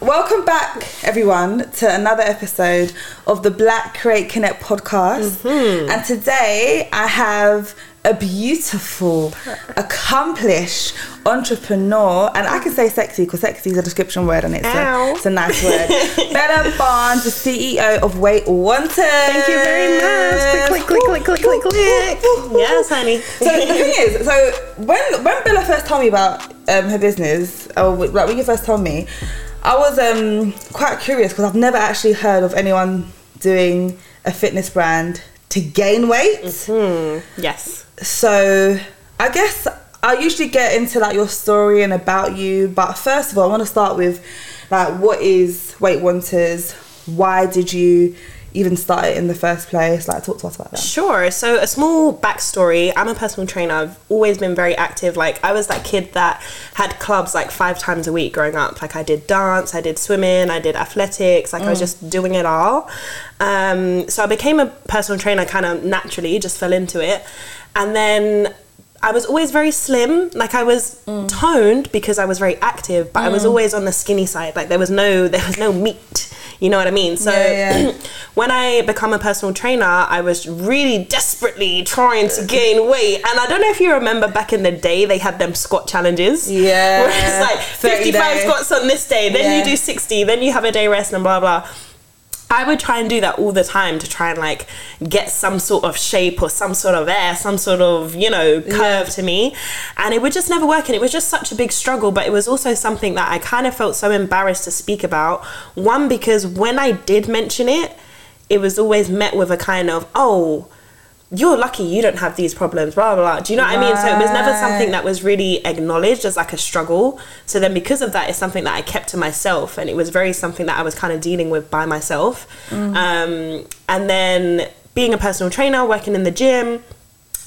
welcome back, everyone, to another episode of the Black Create Connect podcast. Mm-hmm. And today I have a beautiful, accomplished entrepreneur, and I can say sexy because sexy is a description word and it's, a, it's a nice word. Bella Barnes, the CEO of Weight Wanters. Thank you very much. Click, click, click, click, click, click, click. Yes, honey. So the thing is, so when when Bella first told me about um, her business, or like when you first told me, I was um, quite curious because I've never actually heard of anyone doing a fitness brand to gain weight. Yes. So I guess I usually get into like your story and about you, but first of all, I want to start with like what is Weight Wanters? Why did you even start it in the first place? Like, talk to us about that. Sure. So, a small backstory I'm a personal trainer. I've always been very active. Like, I was that kid that had clubs like five times a week growing up. Like, I did dance, I did swimming, I did athletics. Like, I was mm. just doing it all. Um, so, I became a personal trainer kind of naturally, just fell into it. And then I was always very slim. Like I was mm. toned because I was very active, but I was mm. always on the skinny side. Like there was no there was no meat. You know what I mean? So Yeah, yeah. when I become a personal trainer, I was really desperately trying to gain weight. And I don't know if you remember back in the day, they had them squat challenges. Yeah. Where it's like 55 day. squats on this day, then Yeah. you do 60, then you have a day rest and blah, blah. I would try and do that all the time to try and like get some sort of shape or some sort of air, some sort of, you know, curve to me. And it would just never work. And it was just such a big struggle. But it was also something that I kind of felt so embarrassed to speak about. One, because when I did mention it, it was always met with a kind of, oh, you're lucky you don't have these problems, blah, blah, blah. Do you know what I mean? So it was never something that was really acknowledged as like a struggle. So then because of that, it's something that I kept to myself. And it was very something that I was kind of dealing with by myself. Mm. Um, and then being a personal trainer, working in the gym,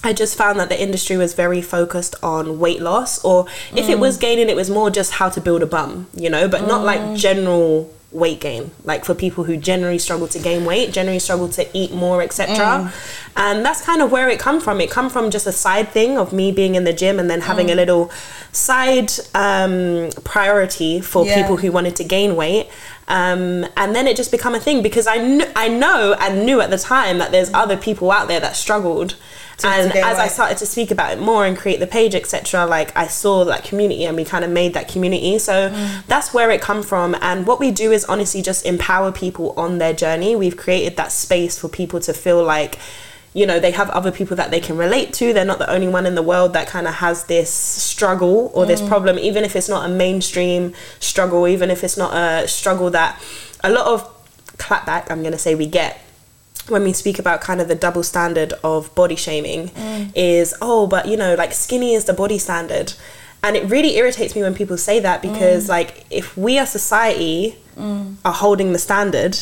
I just found that the industry was very focused on weight loss, or if it was mm. gaining, it was more just how to build a bum, you know, but not like mm. general weight gain. Like for people who generally struggle to gain weight, generally struggle to eat more, etc. And that's kind of where it come from. It come from just a side thing of me being in the gym and then having a little side um, priority for Yeah. people who wanted to gain weight. Um, and then it just become a thing because I kn- I know and knew at the time that there's other people out there that struggled and to gain as I started to speak about it more and create the page, etc., like I saw that community and we kind of made that community. So mm. that's where it come from. And what we do is honestly just empower people on their journey. We've created that space for people to feel like you know they have other people that they can relate to they're not the only one in the world that kind of has this struggle or this mm. problem even if it's not a mainstream struggle even if it's not a struggle that a lot of clapback i'm going to say we get when we speak about kind of the double standard of body shaming mm. is oh but you know like skinny is the body standard. And it really irritates me when people say that because mm. like if we as society mm. are holding the standard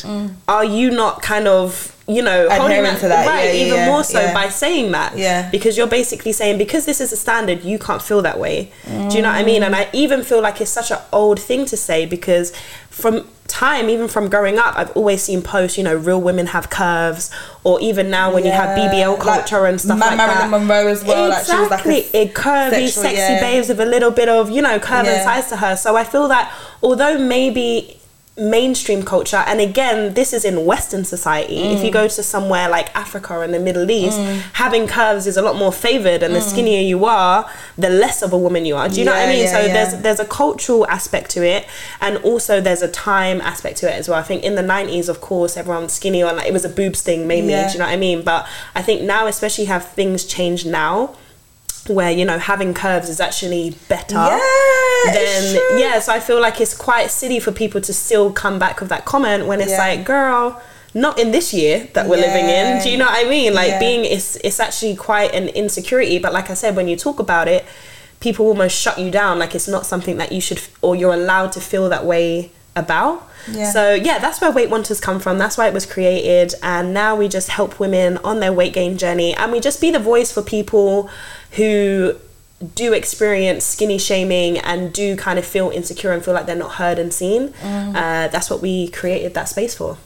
are you not kind of you know holding Adhering to that, right yeah, yeah, even yeah, more so by saying that? Yeah. because you're basically saying because this is a standard you can't feel that way. Do you know what i mean? And i even feel like it's such an old thing to say because from time even from growing up i've always seen posts you know real women have curves or even now when you have Yeah. bbl Like culture and stuff Ma- like Marilyn that Monroe as well, like, she was like a exactly curvy sexual- sexy yeah. babes with a little bit of you know curve and size to her so i feel that although maybe mainstream culture and again this is in western society if you Mm. go to somewhere like africa and the middle east having curves is a lot more favored and the skinnier you are the less of a woman you are do you know what i Mm. Mean yeah, so yeah. there's there's a cultural aspect to it and also there's a time aspect to it as well i think in the 90s of course everyone's skinny or like it was a boobs thing mainly Yeah. do you know what i mean but i think now especially have things changed now where you know having curves is actually better Yeah, true. yeah so i feel like it's quite silly for people to still come back with that comment when it's Yeah. like girl not in this year that we're living in do you know what i mean like Yeah. being it's it's actually quite an insecurity but like i said when you talk about it people almost shut you down like it's not something that you should or you're allowed to feel that way about Yeah. so yeah that's where weight wanters come from that's why it was created and now we just help women on their weight gain journey and we just be the voice for people who do experience skinny shaming and do kind of feel insecure and feel like they're not heard and seen Mm. uh, that's what we created that space for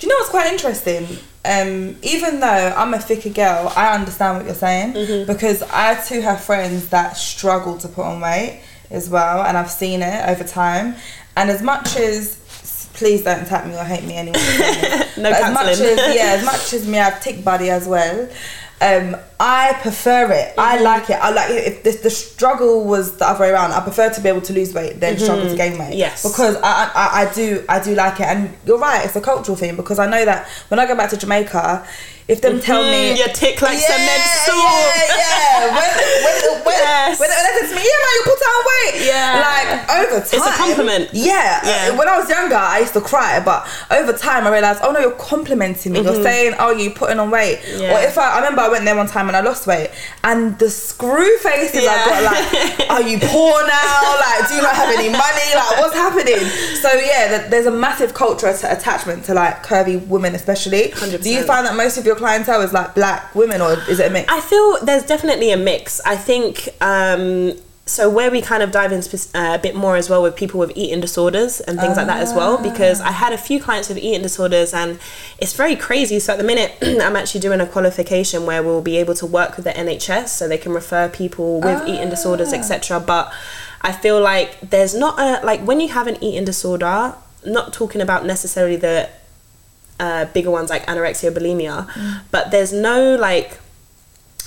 Do you know what's quite interesting? Um, even though I'm a thicker girl, I understand what you're saying Mm-hmm. because I too have friends that struggle to put on weight as well, and I've seen it over time. And as much as please don't attack me or hate me anyway. no as much as yeah, as much as me, I have tick body as well. Um, I prefer it. I Mm-hmm. like it. I like it. If the, the struggle was the other way around, I prefer to be able to lose weight than struggle to gain weight. Mm-hmm. Yes. because I, I I do I do like it, and you're right. It's a cultural thing because I know that when I go back to Jamaica, if them tell me you tick like cement yeah, soup. Yeah, yeah. When, when, when, Yes. when, when they said to me, yeah, man, you put on weight. Yeah. Like over time. It's a compliment. Yeah. Yeah. When I was younger, I used to cry, but over time, I realized, oh no, you're complimenting me. You're saying, oh, you putting on weight. Mm-hmm. Yeah. Or if I, I remember, I went there one time and I lost weight, and the screw faces I got, like, are you poor now? Like, do you not have any money? Like, what's happening? So yeah, th- there's a massive culture att- attachment to like curvy women, especially. 100%. Do you find that most of your clientele is like black women, or is it a mix? I feel there's definitely a mix. I think um, so. Where we kind of dive in uh, a bit more as well with people with eating disorders and things like that as well, because I had a few clients with eating disorders, and it's very crazy. So at the minute, I'm actually doing a qualification where we'll be able to work with the NHS, so they can refer people with eating disorders, etc. But I feel like there's not a like when you have an eating disorder. Not talking about necessarily the uh, bigger ones like anorexia, bulimia, but there's no like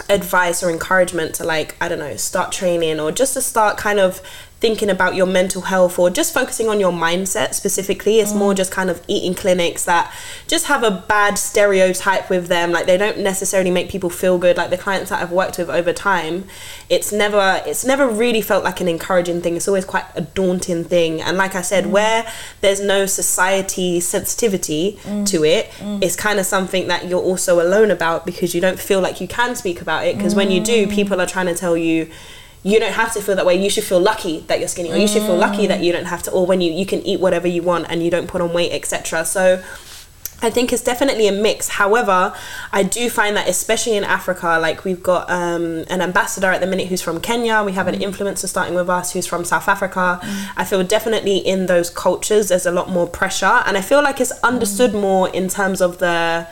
advice or encouragement to like I don't know start training or just to start kind of thinking about your mental health or just focusing on your mindset specifically. It's more mm. just kind of eating clinics that just have a bad stereotype with them. Like they don't necessarily make people feel good. Like the clients that I've worked with over time it's never it's never really felt like an encouraging thing. It's always quite a daunting thing. And like I said mm. where there's no society sensitivity mm. to it it's kind of something that you're also alone about because you don't feel like you can speak about it. Because when you do people are trying to tell you you don't have to feel that way you should feel lucky that you're skinny or you should feel lucky that you don't have to or when you you can eat whatever you want and you don't put on weight etc so I think it's definitely a mix. However, I do find that especially in Africa, like we've got um, an ambassador at the minute who's from Kenya. We have an influencer starting with us who's from South Africa. I feel definitely in those cultures there's a lot more pressure, and I feel like it's understood more in terms of the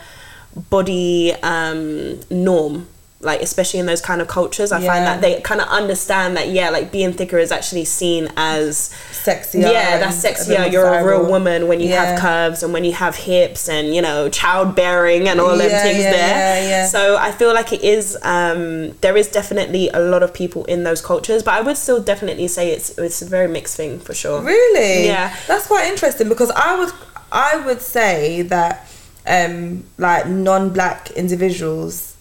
body um, norm. Like especially in those kind of cultures, I Yeah. find that they kind of understand that yeah, like being thicker is actually seen as Sexier. yeah, that's sexier. You're a real woman when you Yeah. have curves and when you have hips and you know childbearing and all them Yeah, things yeah, there. yeah, yeah. So I feel like it is. Um, there is definitely a lot of people in those cultures, but I would still definitely say it's it's a very mixed thing for sure. Really? Yeah. That's quite interesting because I would I would say that um like non-black individuals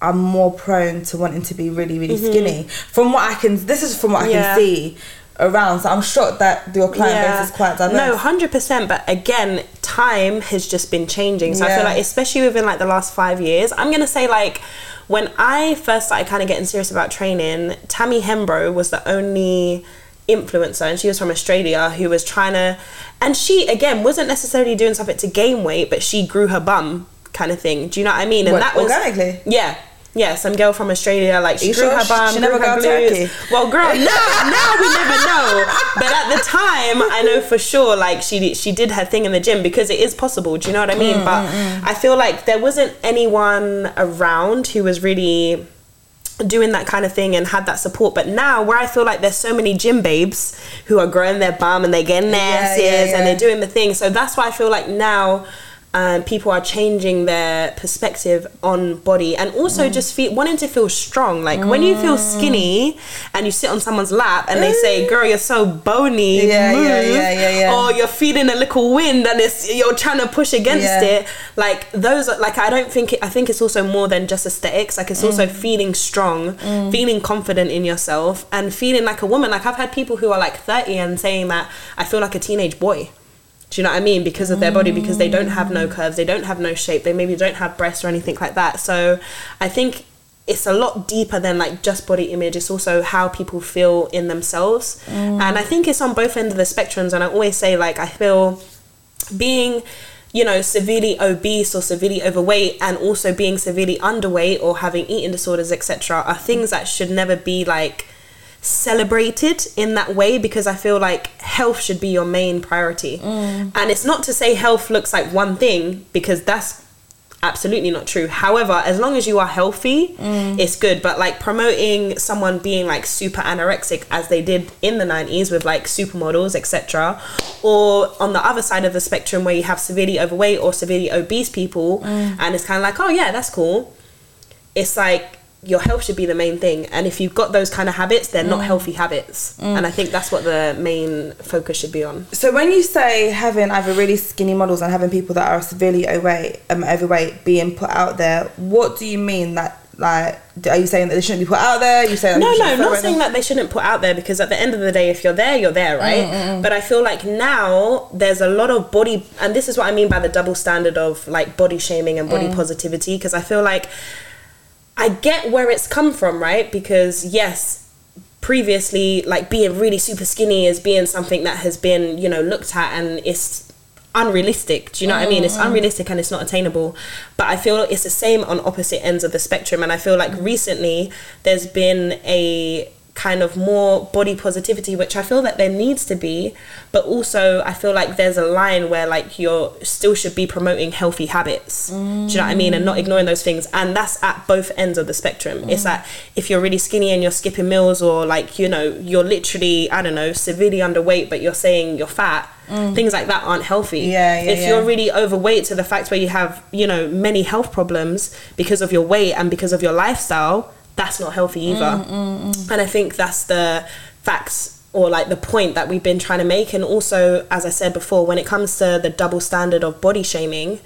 are more prone to wanting to be really really skinny. From what I can this is from what I Mm-hmm. Yeah. can see around. So I'm shocked that your client base is quite diverse. No, hundred percent. But again, time has just been changing. So I feel like, especially within like the last five years, I'm gonna say like when I first started kind of getting serious about training, Tammy Hembrow was the only influencer and she was from Australia who was trying to and she again wasn't necessarily doing something to gain weight but she grew her bum kind of thing do you know what I mean and What, that was organically? yeah yeah some girl from Australia like she sure her bum she never got turkey? well girl now now we never know. But at the time I know for sure like she she did her thing in the gym because it is possible. Do you know what I Mm, mean but I feel like there wasn't anyone around who was really doing that kind of thing and had that support. But now where I feel like there's so many gym babes who are growing their bum and they're getting their Yeah, asses yeah, yeah. and they're doing the thing. So that's why I feel like now um, people are changing their perspective on body and also Mm. just feel, wanting to feel strong like when you feel skinny and you sit on someone's lap and they say girl you're so bony Yeah, move yeah, yeah, yeah, yeah. or you're feeling a little wind and it's you're trying to push against Yeah. it like those are like i don't think it, i think it's also more than just aesthetics like it's also Mm. feeling strong feeling confident in yourself and feeling like a woman like i've had people who are like 30 and saying that i feel like a teenage boy do you know what I mean? Because of their body, because they don't have no mm. curves, they don't have no shape, they maybe don't have breasts or anything like that. So I think it's a lot deeper than like just body image. It's also how people feel in themselves. Mm. And I think it's on both ends of the spectrums. And I always say, like, I feel being you know severely obese or severely overweight and also being severely underweight or having eating disorders etc are things that should never be like celebrated in that way because i feel like health should be your main priority and it's not to say health looks like one thing because that's absolutely not true. However, as long as you are healthy, Mm. it's good. But like promoting someone being like super anorexic as they did in the 90s with like supermodels, etc. Or on the other side of the spectrum where you have severely overweight or severely obese people Mm. and it's kind of like, oh yeah, that's cool. It's like your health should be the main thing. And if you've got those kind of habits, they're Mm. not healthy habits. Mm. And I think that's what the main focus should be on. So when you say having either really skinny models and having people that are severely overweight, um, overweight being put out there, what do you mean that like? Are you saying that they shouldn't be put out there? You say No, no, shouldn't saying that they shouldn't put out there because at the end of the day, if you're there, you're there, right? Mm, mm, but I feel like now there's a lot of body, and this is what I mean by the double standard of like body shaming and body positivity because I feel like I get where it's come from, right? Because yes, previously, like being really super skinny is being something that has been, you know, looked at and it's unrealistic. Do you know what I mean? It's mm. unrealistic and it's not attainable. But I feel it's the same on opposite ends of the spectrum. And I feel like recently there's been a kind of more body positivity which I feel that there needs to be but also I feel like there's a line where like you're still should be promoting healthy habits. Do you know what I mean? And not ignoring those things. And that's at both ends of the spectrum. It's like if you're really skinny and you're skipping meals or like you know you're literally I don't know severely underweight but you're saying you're fat things like that aren't healthy. Yeah, yeah, if yeah. you're really overweight to the fact where you have you know many health problems because of your weight and because of your lifestyle that's not healthy either. Mm, mm, mm. And i think that's the facts or like the point that we've been trying to make. And also as i said before when it comes to the double standard of body shaming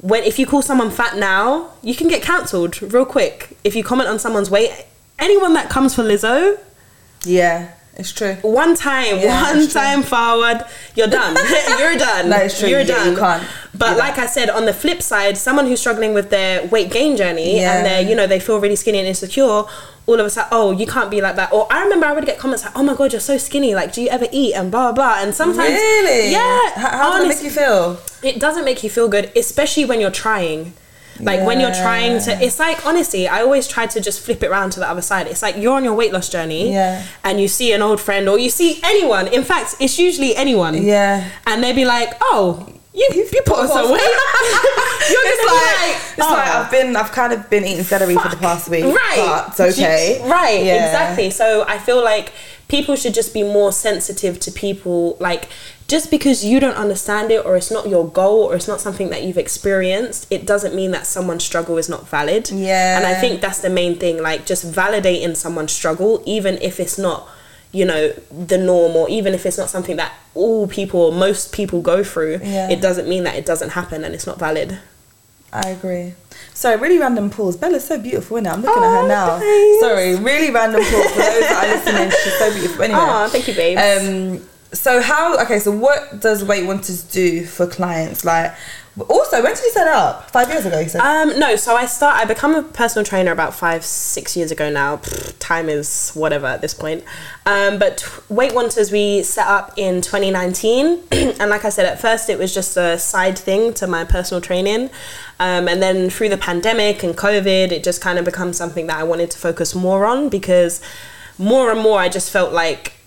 when if you call someone fat now you can get cancelled real quick. If you comment on someone's weight anyone that comes for lizzo Yeah, it's true. one time, Yeah, one time forward, you're done. you're done. No, it's true. You're You- done. you can't But like I said, on the flip side, someone who's struggling with their weight gain journey Yeah. and they're, you know, they feel really skinny and insecure, all of a sudden, oh, you can't be like that. Or I remember I would get comments like, oh my god, you're so skinny. Like, do you ever eat? And blah blah. And sometimes, Really? yeah. How, how does it make you feel? it doesn't make you feel good, especially when you're trying. Like when you're trying to, it's like honestly, I always try to just flip it around to the other side. It's like you're on your weight loss journey, Yeah. and you see an old friend or you see anyone. In fact, it's usually anyone, Yeah. and they'd be like, "Oh, you you put some weight." you're It's gonna like, like, it's like "Oh." I've been, I've kind of been eating celery for the past week. Right. But it's okay. Right, Yeah. exactly. So I feel like people should just be more sensitive to people like just because you don't understand it or it's not your goal or it's not something that you've experienced, it doesn't mean that someone's struggle is not valid. Yeah. And I think that's the main thing, like just validating someone's struggle, even if it's not you know the norm or even if it's not something that all people or most people go through Yeah. it doesn't mean that it doesn't happen and it's not valid I agree. Sorry, really random pause. Bella's so beautiful, isn't it? I'm looking at Oh, her now. thanks. Sorry, really random pause. For those that are listening, she's so beautiful. Anyway. oh thank you babes Um, so how? Okay, so what does Weight Wanters do for clients? Like, also, when did you set up? Five years ago, you said. Um, no, so I start. I become a personal trainer about five, six years ago now. Pfft, time is whatever at this point. Um, but Weight Wanters we set up in 2019, and like I said, at first it was just a side thing to my personal training, um, and then through the pandemic and COVID, it just kind of becomes something that I wanted to focus more on because more and more I just felt like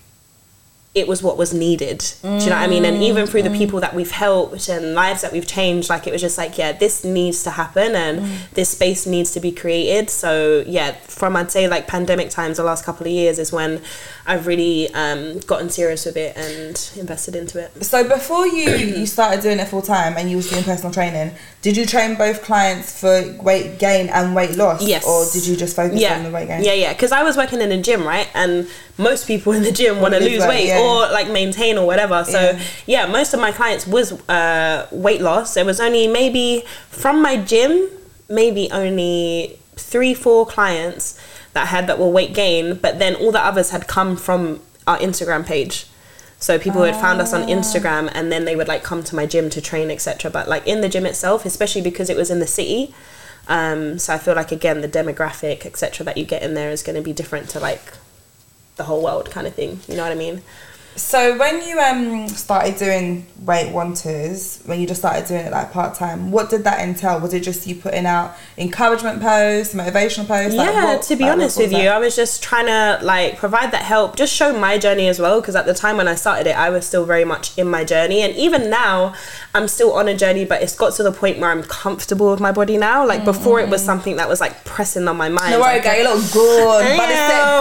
it was what was needed. Do you know what I mean? And even through the people that we've helped and lives that we've changed, like it was just like, yeah, this needs to happen and this space needs to be created. So yeah, from I'd say like pandemic times, the last couple of years is when I've really um, gotten serious with it and invested into it. so before you you started doing it full time and you was doing personal training, did you train both clients for weight gain and weight loss? Yes. Or did you just focus yeah. on the weight gain? Yeah, yeah. Because I was working in a gym, right? And most people in the gym want to lose lose weight, weight yeah. or like maintain or whatever. So Yeah. yeah. most of my clients was uh, weight loss. There was only maybe from my gym, maybe only three, four clients that had that were weight gain, but then all the others had come from our Instagram page. So people had found us Ah. on Instagram and then they would like come to my gym to train, etc. But like in the gym itself, especially because it was in the city, um, so I feel like again the demographic, etc. that you get in there is going to be different to like the whole world kind of thing. You know what I mean? So when you um started doing Weight Wanters, when you just started doing it like part time, what did that entail? Was it just you putting out encouragement posts, motivational posts? Like, yeah, what- to be like, honest with was you. I was just trying to like provide that help, just show my journey as well. Because at the time when I started it, I was still very much in my journey, and even now, I'm still on a journey. But it's got to the point where I'm comfortable with my body now. Like before, it was something that was like pressing on my mind. No worry, like, girl, you look good. Body set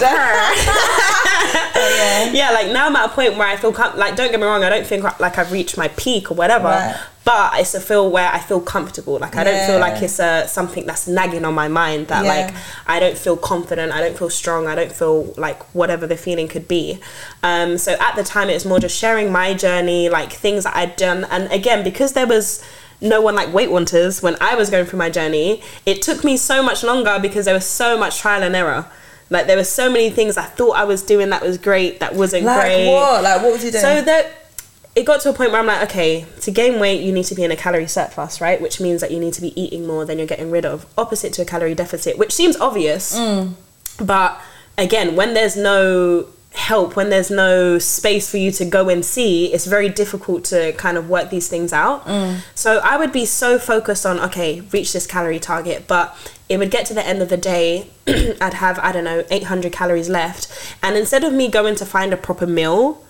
good. yeah, like now I'm at a point where I feel com- like don't get me wrong, I don't think like I've reached my peak or whatever, Right. but it's a feel where I feel comfortable. Like I don't feel like it's a something that's nagging on my mind that Yeah. like I don't feel confident, I don't feel strong, I don't feel like whatever the feeling could be. Um, so at the time, it was more just sharing my journey, like things that I'd done, and again because there was no one like Weight Wanters when I was going through my journey, it took me so much longer because there was so much trial and error. Like there were so many things I thought I was doing that was great, that wasn't Like great. what? Like what was you doing? So that it got to a point where I'm like, okay, to gain weight, you need to be in a calorie surplus, right? Which means that you need to be eating more than you're getting rid of. Opposite to a calorie deficit, which seems obvious, Mm. but again, when there's no help, when there's no space for you to go and see, it's very difficult to kind of work these things out. Mm. So I would be so focused on, okay, reach this calorie target, but it would get to the end of the day, I'd have, I don't know, 800 calories left. And instead of me going to find a proper meal,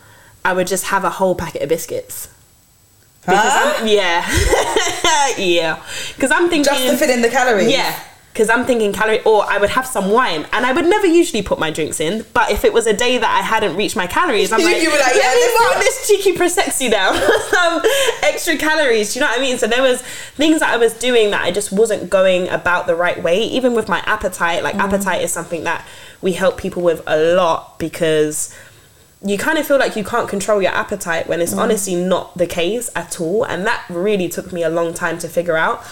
I would just have a whole packet of biscuits. Because Huh? I'm, yeah, yeah. Because I'm thinking Just to fit in the calories. yeah, because I'm thinking calorie, or I would have some wine, and I would never usually put my drinks in. But if it was a day that I hadn't reached my calories, I'm like, you were like, let yeah, me put this cheeky prosecco down, some extra calories. Do you know what I mean? So there was things that I was doing that I just wasn't going about the right way. Even with my appetite, like appetite is something that we help people with a lot because you kind of feel like you can't control your appetite when it's honestly not the case at all. And that really took me a long time to figure out.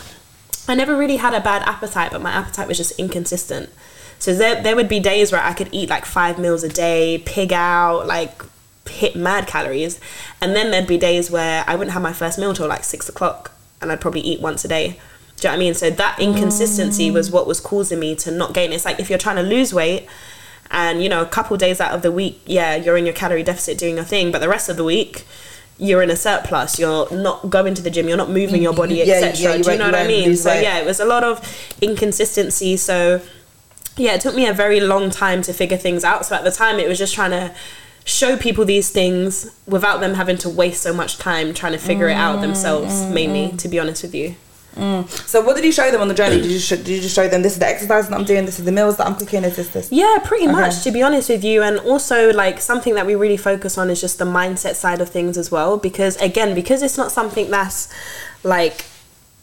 I never really had a bad appetite, but my appetite was just inconsistent. So there, there would be days where I could eat like five meals a day, pig out, like hit mad calories. And then there'd be days where I wouldn't have my first meal till like six o'clock and I'd probably eat once a day. Do you know what I mean? So that inconsistency was what was causing me to not gain. It's like if you're trying to lose weight and you know, a couple days out of the week, yeah, you're in your calorie deficit doing your thing, but the rest of the week, you're in a surplus. You're not going to the gym. You're not moving your body, etc. yeah, you Do you know what I mean? So weight. yeah, it was a lot of inconsistency. So yeah, it took me a very long time to figure things out. So at the time, it was just trying to show people these things without them having to waste so much time trying to figure it out themselves. Mm, Mainly, to be honest with you. Mm. So what did you show them on the journey? Did you sh- did you just show them this is the exercise that I'm doing, this is the meals that I'm cooking, this is this this? Yeah, pretty Okay. much, to be honest with you. And also, like, something that we really focus on is just the mindset side of things as well. Because, again, because it's not something that's like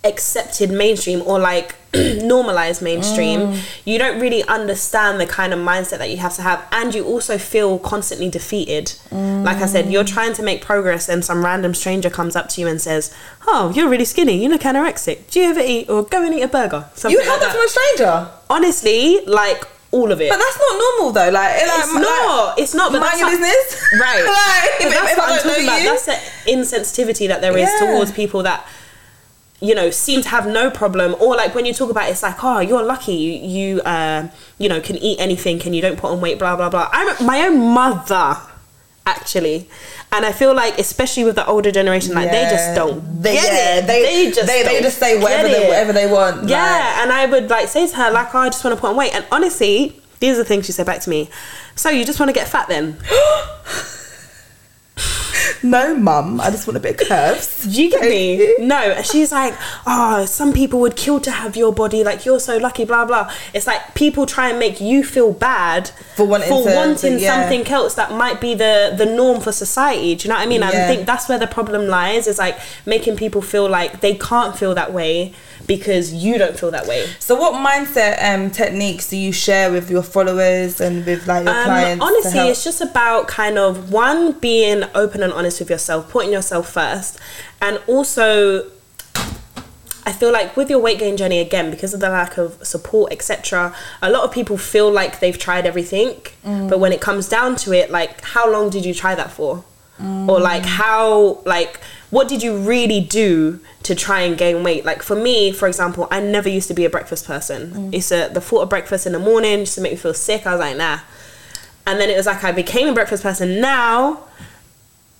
accepted mainstream or like normalized mainstream, mm. you don't really understand the kind of mindset that you have to have. And you also feel constantly defeated. Like I said, you're mm. trying to make progress, and some random stranger comes up to you and says, Oh, you're really skinny, you look anorexic. Do you ever eat or go and eat a burger? Something You like had that from a stranger, honestly, like all of it. but that's not normal though. Like, it, like it's like, not. It's not. But mind your business, Right. like, if, that's if what I I'm don't talking about. That's the insensitivity that there is Yeah. towards people that you know seem to have no problem or like when you talk about it, it's like oh you're lucky you you uh you know can eat anything and you don't put on weight blah blah blah i'm my own mother actually and i feel like especially with the older generation like they just don't They, get yeah, it. they, just they, they just say whatever they, whatever they want. Yeah, and I would like say to her, like, oh, I just want to put on weight. And honestly, these are the things she said back to me. So you just want to get fat then? No, mum, I just want a bit of curves. Do you get me? No. And she's like, oh, some people would kill to have your body. Like, you're so lucky, blah, blah. It's like people try and make you feel bad For wanting to- wanting to- yeah. something else that might be the, the norm for society. Do you know what I mean? Yeah. I think that's where the problem lies is like making people feel like they can't feel that way because you don't feel that way. So, what mindset um, techniques do you share with your followers and with like your Um, clients? honestly, it's just about kind of one being open and honest with yourself, putting yourself first, and also. I feel like with your weight gain journey again, because of the lack of support, etc., a lot of people feel like they've tried everything, Mm. but when it comes down to it, like how long did you try that for, Mm. or like how like what did you really do to try and gain weight? Like for me, for example, I never used to be a breakfast person. Mm. It's a the thought of breakfast in the morning just to make me feel sick. I was like, nah. and then it was like I became a breakfast person. Now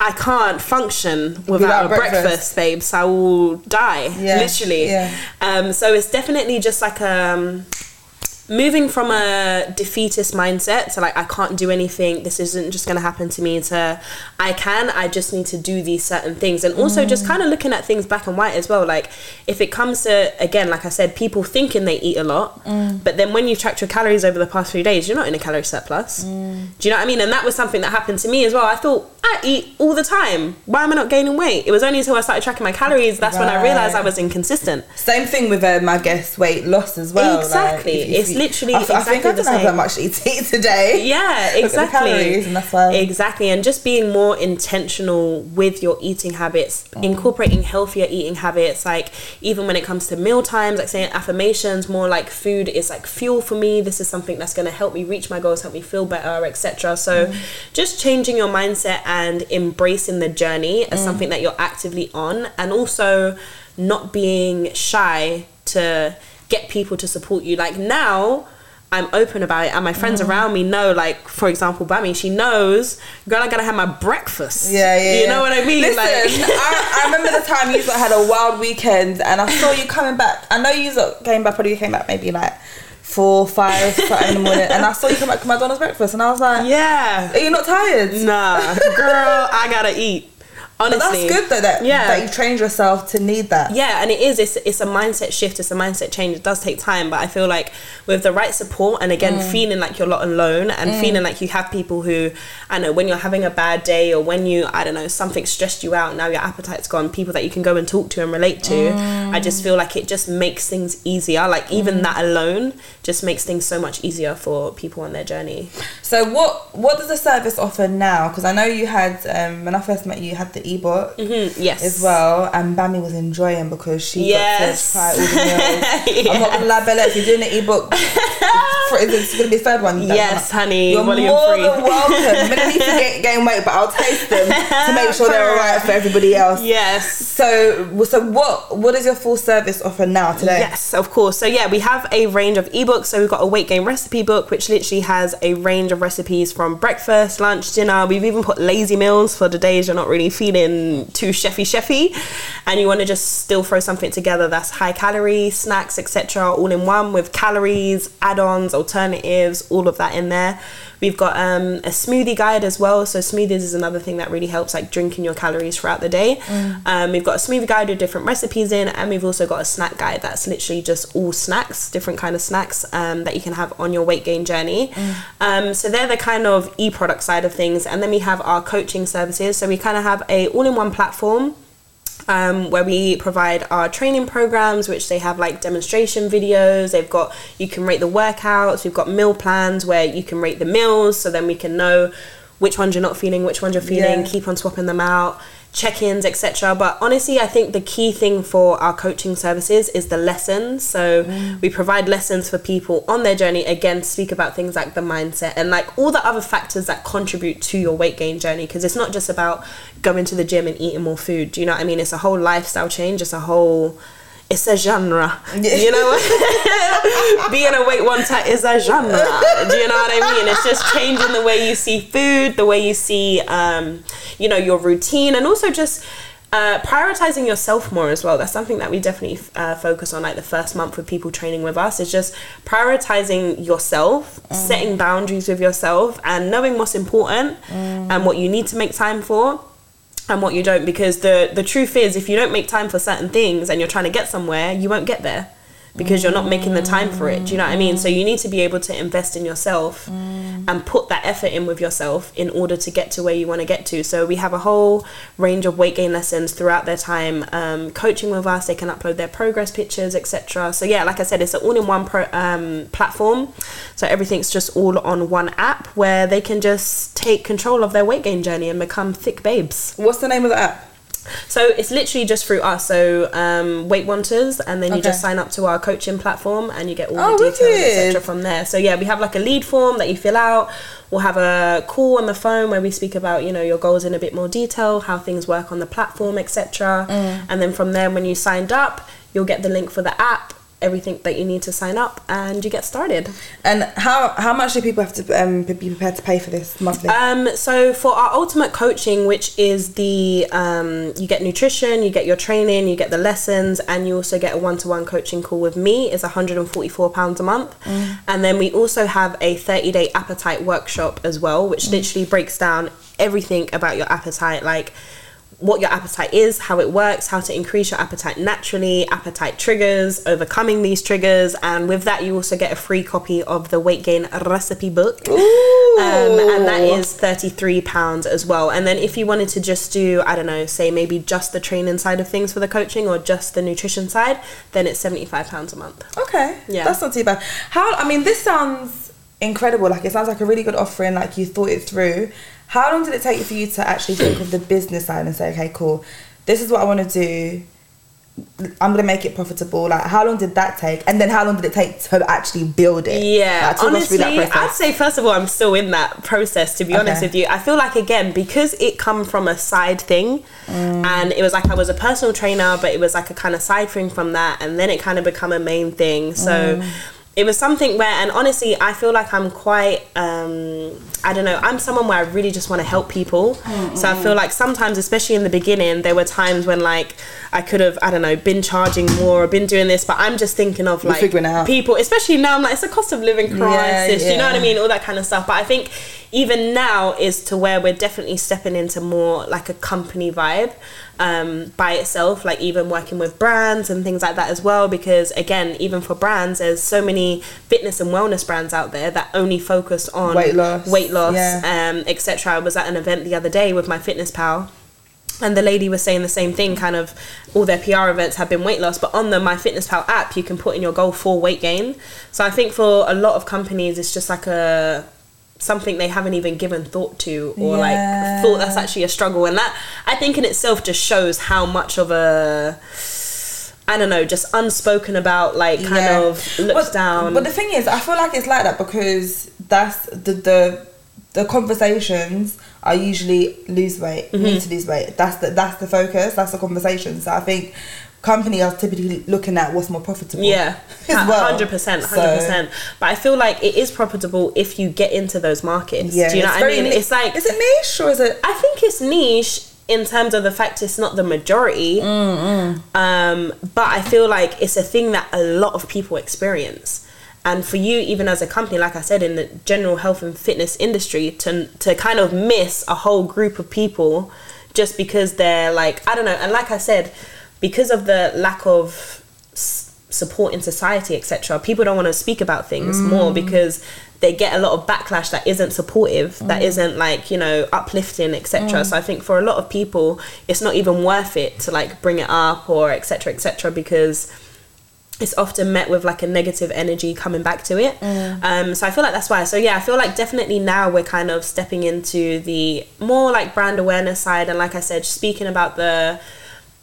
I can't function without, Without a breakfast. breakfast. babes. I will die, Yeah, literally. yeah. Um, so it's definitely just like um, moving from a defeatist mindset to like I can't do anything. This isn't just gonna happen to me. To I can. I just need to do these certain things, and also Mm. just kind of looking at things black and white as well. Like if it comes to again, like I said, people thinking they eat a lot, Mm. but then when you've tracked your calories over the past few days, you're not in a calorie surplus. Mm. Do you know what I mean? And that was something that happened to me as well. I thought I eat all the time. Why am I not gaining weight? It was only until I started tracking my calories that's when I realized I was inconsistent. Same thing with um, I guess weight loss as well. like, Exactly. if- if you- literally I, I think I didn't have that much to eat today. Yeah, Look at the exactly. and that's why- Exactly, and just being more intentional with your eating habits, Mm. incorporating healthier eating habits. Like even when it comes to meal times, like saying affirmations, more like food is like fuel for me. This is something that's going to help me reach my goals, help me feel better, etc. So, Mm. just changing your mindset and embracing the journey Mm. as something that you're actively on, and also not being shy to get people to support you. Like now. I'm open about it, and my friends Mm. around me know. Like, for example, Bami, she knows, girl, I gotta have my breakfast. Yeah, yeah. You yeah. know what I mean? Listen, like, I, I remember the time you had a wild weekend, and I saw you coming back. I know you came back. Probably you came back maybe like four, five, five in the morning, and I saw you come back to McDonald's breakfast, and I was like, yeah, "Are you not tired?" nah, girl, I gotta eat. But that's good though that Yeah. that you've trained yourself to need that. Yeah, and it is. It's it's a mindset shift. It's a mindset change. It does take time, but I feel like with the right support and again Mm. feeling like you're not alone and feeling like you have people who I know when you're having a bad day or when you I don't know something stressed you out. Now your appetite's gone. People that you can go and talk to and relate to. I just feel like it just makes things easier. Like Mm. even that alone just makes things so much easier for people on their journey. So what what does the service offer now? Because I know you had um, when I first met you, you had the ebook Mm, yes. as well, and Bammy was enjoying because she Yes. got to try all the meals. I'm not gonna lie, Bella, if you're doing the ebook, for, it's gonna be a third one. Yes, one. honey, You're volume more three. than welcome. Maybe I need to gain, gain weight, but I'll taste them to make sure they're alright for everybody else. Yes. So, so what what is your full service offer now today? Yes, of course. So yeah, we have a range of ebooks. So we've got a weight gain recipe book, which literally has a range of recipes from breakfast, lunch, dinner. We've even put lazy meals for the days you're not really feeling too chefy chefy, and you want to just still throw something together that's high calorie, snacks, etc., all in one with calories, add-ons, alternatives, all of that in there. We've got um, a smoothie guide as well. So smoothies is another thing that really helps, like drinking your calories throughout the day. Um, we've got a smoothie guide with different recipes in, and we've also got a snack guide that's literally just all snacks, different kind of snacks um, that you can have on your weight gain journey. Um, so they're the kind of e-product side of things, and then we have our coaching services. So we kind of have a all-in-one platform um, where we provide our training programs, which they have like demonstration videos. They've got you can rate the workouts. We've got meal plans where you can rate the meals, so then we can know which ones you're not feeling, which ones you're feeling. Yeah. Keep on swapping them out, check-ins, etc. But honestly, I think the key thing for our coaching services is the lessons. So mm. we provide lessons for people on their journey. Again, speak about things like the mindset and like all the other factors that contribute to your weight gain journey. Because it's not just about going to the gym and eating more food. Do you know what I mean? It's a whole lifestyle change. It's a whole it's a genre. You know what? Being a weight wanter is a genre. Do you know what I mean? It's just changing the way you see food, the way you see, um, you know, your routine, and also just uh, prioritizing yourself more as well. That's something that we definitely uh, focus on, like the first month with people training with us, is just prioritizing yourself, setting boundaries with yourself, and knowing what's important and what you need to make time for and what you don't because the the truth is if you don't make time for certain things and you're trying to get somewhere you won't get there because you're not making the time for it. Do you know what i mean? So you need to be able to invest in yourself and put that effort in with yourself in order to get to where you want to get to. So we have a whole range of weight gain lessons throughout their time um, coaching with us. They can upload their progress pictures etc so yeah like i said it's an all-in-one pro, um, platform. So everything's just all on one app where they can just take control of their weight gain journey and become thick babes. What's the name of the app? So it's literally just through us. So um, Weight Wanters, and then you just sign up to our coaching platform, and you get all Oh, the details, etc. From there. So yeah, we have like a lead form that you fill out. We'll have a call on the phone where we speak about you know your goals in a bit more detail, how things work on the platform, etc. Mm. And then from there, when you signed up, you'll get the link for the app. Everything that you need to sign up and you get started. And how how much do people have to um, be prepared to pay for this monthly? Um, so for our ultimate coaching, which is the um, you get nutrition, you get your training, you get the lessons, and you also get a one to one coaching call with me. is one hundred and forty four pounds a month, mm. and then we also have a thirty day appetite workshop as well, which mm. literally breaks down everything about your appetite, like what your appetite is, how it works, how to increase your appetite naturally, appetite triggers, overcoming these triggers, and with that, you also get a free copy of the weight gain recipe book, um, and that is thirty three pounds as well. And then if you wanted to just do, I don't know, say maybe just the training side of things for the coaching or just the nutrition side, then it's seventy five pounds a month. Okay, yeah, that's not too bad. How? I mean, this sounds incredible. Like it sounds like a really good offering. Like you thought it through how long did it take for you to actually think of the business side and say, okay, cool, this is what I want to do. I'm gonna make it profitable. Like, how long did that take? And then how long did it take to actually build it? Yeah, like, honestly, I'd say first of all, I'm still in that process. To be okay. honest with you, I feel like again because it come from a side thing, mm. and it was like I was a personal trainer, but it was like a kind of side thing from that, and then it kind of become a main thing. So. Mm it was something where and honestly i feel like i'm quite um, i don't know i'm someone where i really just want to help people mm-hmm. so i feel like sometimes especially in the beginning there were times when like i could have i don't know been charging more or been doing this but i'm just thinking of like people especially now i'm like it's a cost of living crisis yeah, yeah. you know what i mean all that kind of stuff but i think even now is to where we're definitely stepping into more like a company vibe um, by itself, like even working with brands and things like that as well. Because again, even for brands, there's so many fitness and wellness brands out there that only focus on weight loss, weight loss, yeah. um, etc. I was at an event the other day with my fitness pal and the lady was saying the same thing kind of all their pr events have been weight loss but on the my fitness pal app you can put in your goal for weight gain so i think for a lot of companies it's just like a something they haven't even given thought to or yeah. like thought that's actually a struggle and that i think in itself just shows how much of a I don't know, just unspoken about, like kind yeah. of looks but, down. But the thing is, I feel like it's like that because that's the the the conversations are usually lose weight, mm-hmm. need to lose weight. That's the that's the focus. That's the conversation. So I think company are typically looking at what's more profitable. Yeah, hundred percent, hundred percent. But I feel like it is profitable if you get into those markets. Yeah, Do you know what I mean? Ni- it's like is it niche or is it? I think it's niche in terms of the fact it's not the majority. Mm-hmm. Um, but I feel like it's a thing that a lot of people experience. And for you, even as a company, like I said, in the general health and fitness industry, to to kind of miss a whole group of people just because they're like I don't know. And like I said, because of the lack of support in society, etc., people don't want to speak about things mm. more because they get a lot of backlash that isn't supportive, mm. that isn't like you know uplifting, etc. Mm. So I think for a lot of people, it's not even worth it to like bring it up or etc. etc. because it's often met with like a negative energy coming back to it. Mm. Um, so I feel like that's why. So yeah, I feel like definitely now we're kind of stepping into the more like brand awareness side, and like I said, speaking about the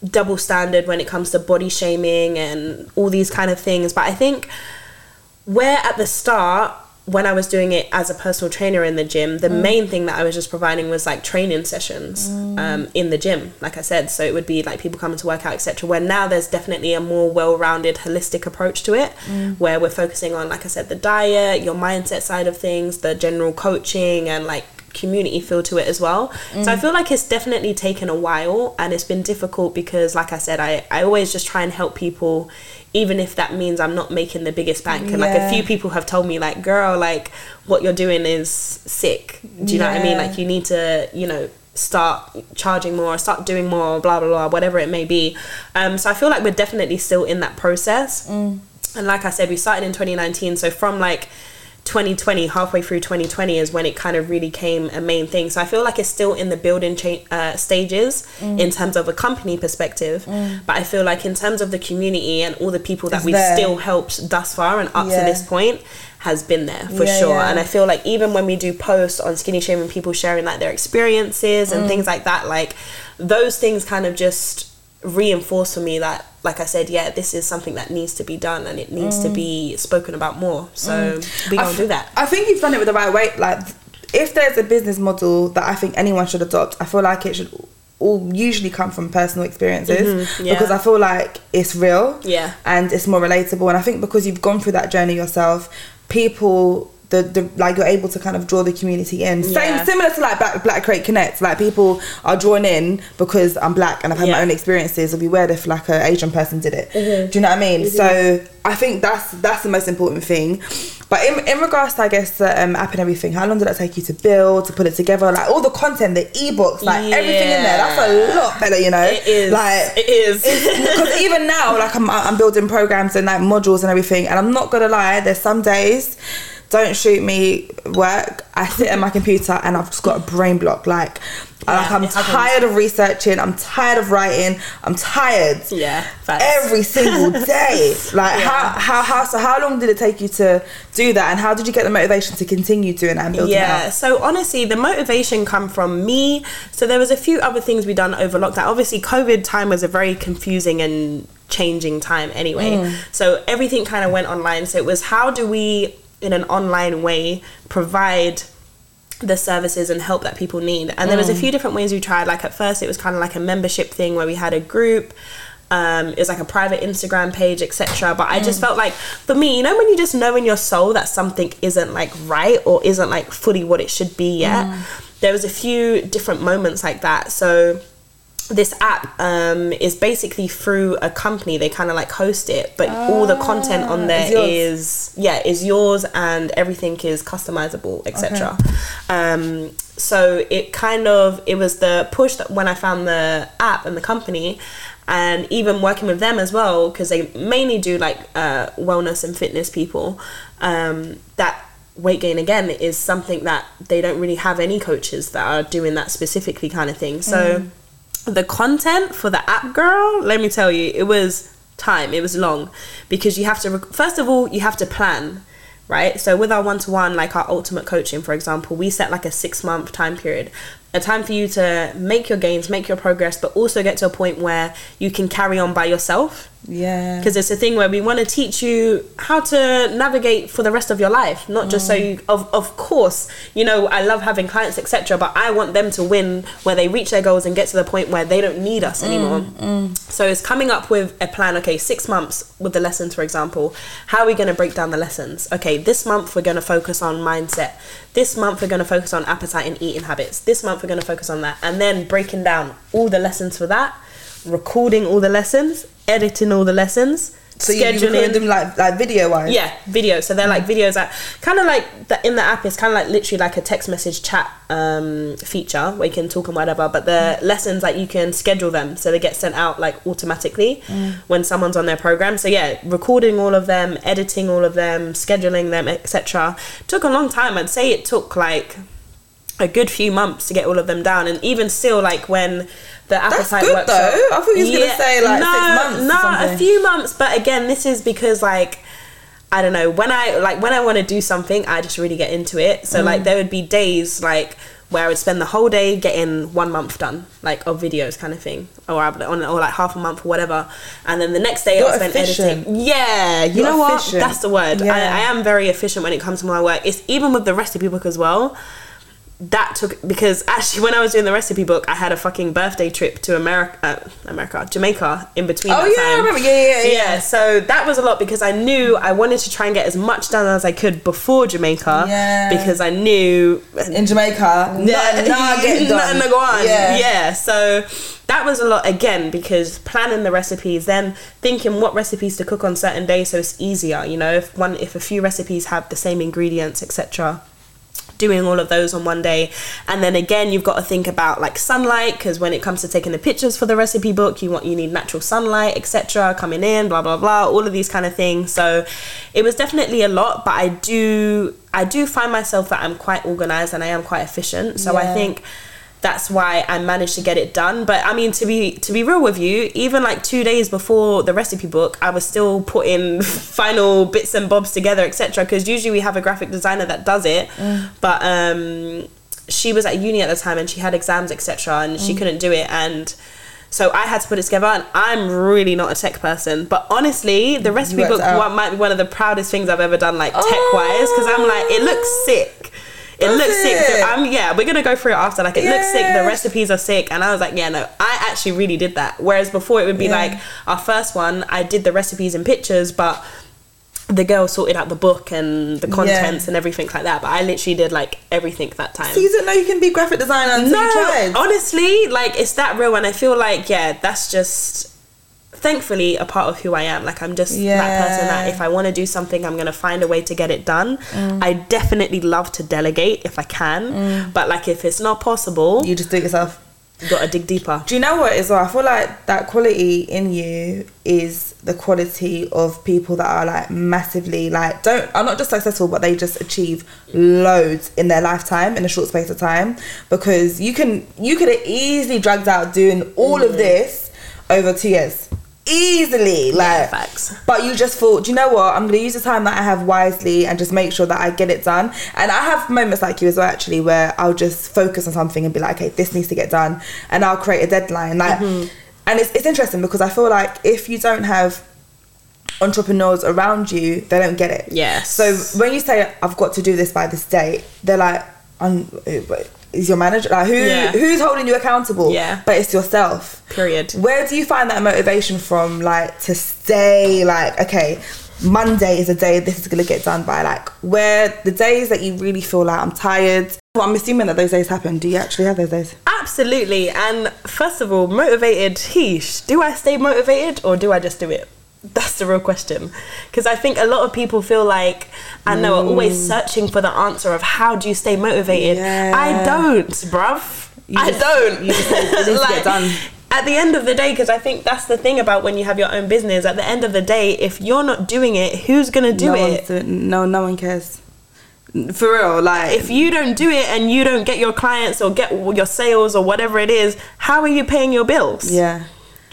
double standard when it comes to body shaming and all these kind of things. But I think where at the start, when I was doing it as a personal trainer in the gym, the mm. main thing that I was just providing was like training sessions mm. um, in the gym, like I said. So it would be like people coming to work out, etc. Where now there's definitely a more well-rounded, holistic approach to it, mm. where we're focusing on, like I said, the diet, your mindset side of things, the general coaching, and like community feel to it as well. Mm. So I mm. feel like it's definitely taken a while and it's been difficult because like I said, I, I always just try and help people even if that means I'm not making the biggest bank. And like a few people have told me like, girl, like what you're doing is sick. Do you yeah. know what I mean? Like you need to, you know, start charging more, start doing more, blah blah blah, whatever it may be. Um, so I feel like we're definitely still in that process. Mm. And like I said, we started in 2019. So from like 2020 halfway through 2020 is when it kind of really came a main thing so i feel like it's still in the building cha- uh, stages mm. in terms of a company perspective mm. but i feel like in terms of the community and all the people that it's we've there. still helped thus far and up yeah. to this point has been there for yeah, sure yeah. and i feel like even when we do posts on skinny shaming people sharing like their experiences and mm. things like that like those things kind of just reinforce for me that like I said, yeah, this is something that needs to be done and it needs mm. to be spoken about more. So mm. we gonna do that. I think you've done it with the right way. Like, if there's a business model that I think anyone should adopt, I feel like it should all usually come from personal experiences Mhm, yeah. because I feel like it's real Yeah. and it's more relatable and I think because you've gone through that journey yourself people the, the like you're able to kind of draw the community in Yeah. same similar to like black black create connect like people are drawn in because i'm black and i've had my own experiences it'd be weird if like an asian person did it Mhm. do you know what i mean so i think that's that's the most important thing but in, in regards to i guess the um, app and everything how long did that take you to build to put it together like all the content the ebooks like everything in there that's a lot better you know It is. like it is. because even now, like I'm, I'm building programs and like modules and everything, and I'm not gonna lie. There's some days, don't shoot me work. I sit at my computer and I've just got a brain block. Like, like I'm tired of researching. I'm tired of writing. I'm tired. yeah. Facts. Every single day, like Yeah. how how how so how long did it take you to do that, and how did you get the motivation to continue doing that and building yeah so honestly the motivation come from me so there was a few other things we done over lockdown obviously covid time was a very confusing and changing time anyway Mm. so everything kind of went online so it was how do we in an online way provide the services and help that people need and there was Mm. a few different ways we tried like at first it was kind of like a membership thing where we had a group um, it was like a private Instagram page, etc. But I Mm. just felt like, for me, you know, when you just know in your soul that something isn't like right or isn't like fully what it should be yet, Mm. there was a few different moments like that. So this app um, is basically through a company. They kind of like host it, but all the content on Ah, there yours. is yeah is yours, and everything is customizable, etc. Um, so it kind of it was the push that when I found the app and the company, and even working with them as well because they mainly do like uh, wellness and fitness people. Um, that weight gain again is something that they don't really have any coaches that are doing that specifically kind of thing. So the content for the app girl let me tell you it was time it was long. Because you have to first of all you have to plan right? So with our one-to-one like our ultimate coaching for example we set like a six month time period a time for you to make your gains make your progress but also get to a point where you can carry on by yourself. Yeah. because it's a thing where we want to teach you how to navigate for the rest of your life not just so mm. you of, of course you know i love having clients etc but i want them to win where they reach their goals and get to the point where they don't need us mm, anymore. Mm. so it's coming up with a plan okay six months with the lessons for example. How are we going to break down the lessons? Okay this month we're going to focus on mindset this month we're going to focus on appetite and eating habits. This month we're going to focus on that. And then breaking down all the lessons for that recording all the lessons editing all the lessons so you, you them like like video wise. yeah, video. So they're like videos that kind of like the, in the app is kind of like literally like a text message chat um, feature where you can talk and whatever. But the lessons like you can schedule them so they get sent out like automatically when someone's on their program. So yeah, recording all of them, editing all of them, scheduling them, etc. Took a long time. I'd say it took like a good few months to get all of them down, and even still, like when the appetite good, workshop- though. I thought you was gonna say, like, no, six months or No, a few months. But again, this is because like I don't know when I like when I want to do something, I just really get into it. So Mm. like there would be days like where I would spend the whole day getting one month done, like of videos kind of thing, or on or like half a month or whatever, and then the next day I You're would spend editing. Yeah, you You're know what? That's the word. I, Yeah. I am very efficient when it comes to my work. It's even with the recipe book as well. That took because actually when I was doing the recipe book, I had a fucking birthday trip to America, uh, America, Jamaica in between. Oh yeah, I remember. Yeah, yeah, yeah. Yeah, so that was a lot because I knew I wanted to try and get as much done as I could before Jamaica. Yeah. Because I knew In Jamaica, yeah, nah, nah, get done. nothing go on. Yeah. Yeah. So that was a lot again because planning the recipes, then thinking what recipes to cook on certain days so it's easier. You know, if one if a few recipes have the same ingredients, etc doing all of those on one day. And then again you've got to think about like sunlight because when it comes to taking the pictures for the recipe book you want you need natural sunlight etc coming in blah blah blah all of these kind of things. So it was definitely a lot but i do i do find myself that i'm quite organized and i am quite efficient. So i think that's why I managed to get it done. But I mean, to be to be real with you, even like two days before the recipe book, I was still putting final bits and bobs together, etc. Because usually we have a graphic designer that does it, but um, she was at uni at the time and she had exams, etc. And she couldn't do it and. So I had to put it together, and I'm really not a tech person. But honestly, the recipe book out. might be one of the proudest things I've ever done, like tech wise, because I'm like, it looks sick. It looks sick. it? Um, yeah, we're gonna go through it after. Like, it looks sick. The recipes are sick, and I was like, yeah, no, I actually really did that. Whereas before, it would be Yeah. like our first one, I did the recipes and pictures, but the girl sorted out the book and the contents and everything like that. But I literally did like everything that time. So you didn't know you can be graphic designer until you tried. honestly, like it's that real, and I feel like yeah, that's just thankfully a part of who I am. Like I'm just that person that if I want to do something, I'm gonna find a way to get it done. Mm. I definitely love to delegate if I can, but like if it's not possible, You just do it yourself. you gotta dig deeper. Do you know what as well? I feel like that quality in you is the quality of people that are like massively like don't are not just successful but they just achieve loads in their lifetime in a short space of time because you can you could have easily dragged out doing all Mm. of this over two years easily like facts. but you just thought, do you know what? I'm to use the time that I have wisely and just make sure that I get it done. And I have moments like you as well, actually, where I'll just focus on something and be like, okay, this needs to get done, and I'll create a deadline. Like, Mm-hmm. and it's it's interesting because I feel like if you don't have entrepreneurs around you, they don't get it. Yes. So when you say I've got to do this by this date, they're like, um, is your manager like who Yeah. who's holding you accountable? Yeah. But it's yourself. Period. Where do you find that motivation from? Like to stay like okay, Monday is a day this is gonna get done by. Like where the days that you really feel like I'm tired. Well, I'm assuming that those days happen. Do you actually have those days? Absolutely. And first of all, motivated, heesh. Do I stay motivated or do I just do it? That's the real question. Because I think a lot of people feel like, I they are always mm. searching for the answer of how do you stay motivated. Yeah. I don't, bruv. You I just- don't. you just say, "It needs to get done." At the end of the day, because I think that's the thing about when you have your own business. At the end of the day, if you're not doing it, who's gonna do no it? No, no one cares. For real, like if you don't do it and you don't get your clients or get your sales or whatever it is, how are you paying your bills? yeah.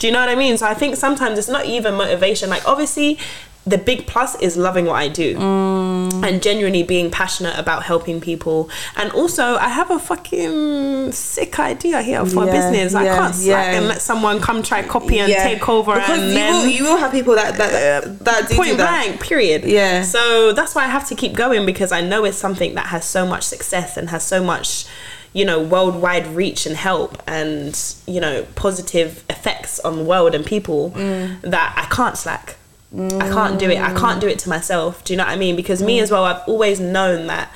Do you know what I mean? So I think sometimes it's not even motivation. Like obviously, the big plus is loving what I do Mm. and genuinely being passionate about helping people. And also, I have a fucking sick idea here for a Yeah, business. I can't slack yeah. and let someone come try copy and Yeah. take over because and you then will you will have people that that that do point do that. blank period Yeah. so that's why i have to keep going because i know it's something that has so much success and has so much you know worldwide reach and help and you know positive effects on the world and people Mm. that i can't slack. I can't do it. I can't do it to myself. Do you know what i mean? Because me mm. as well i've always known that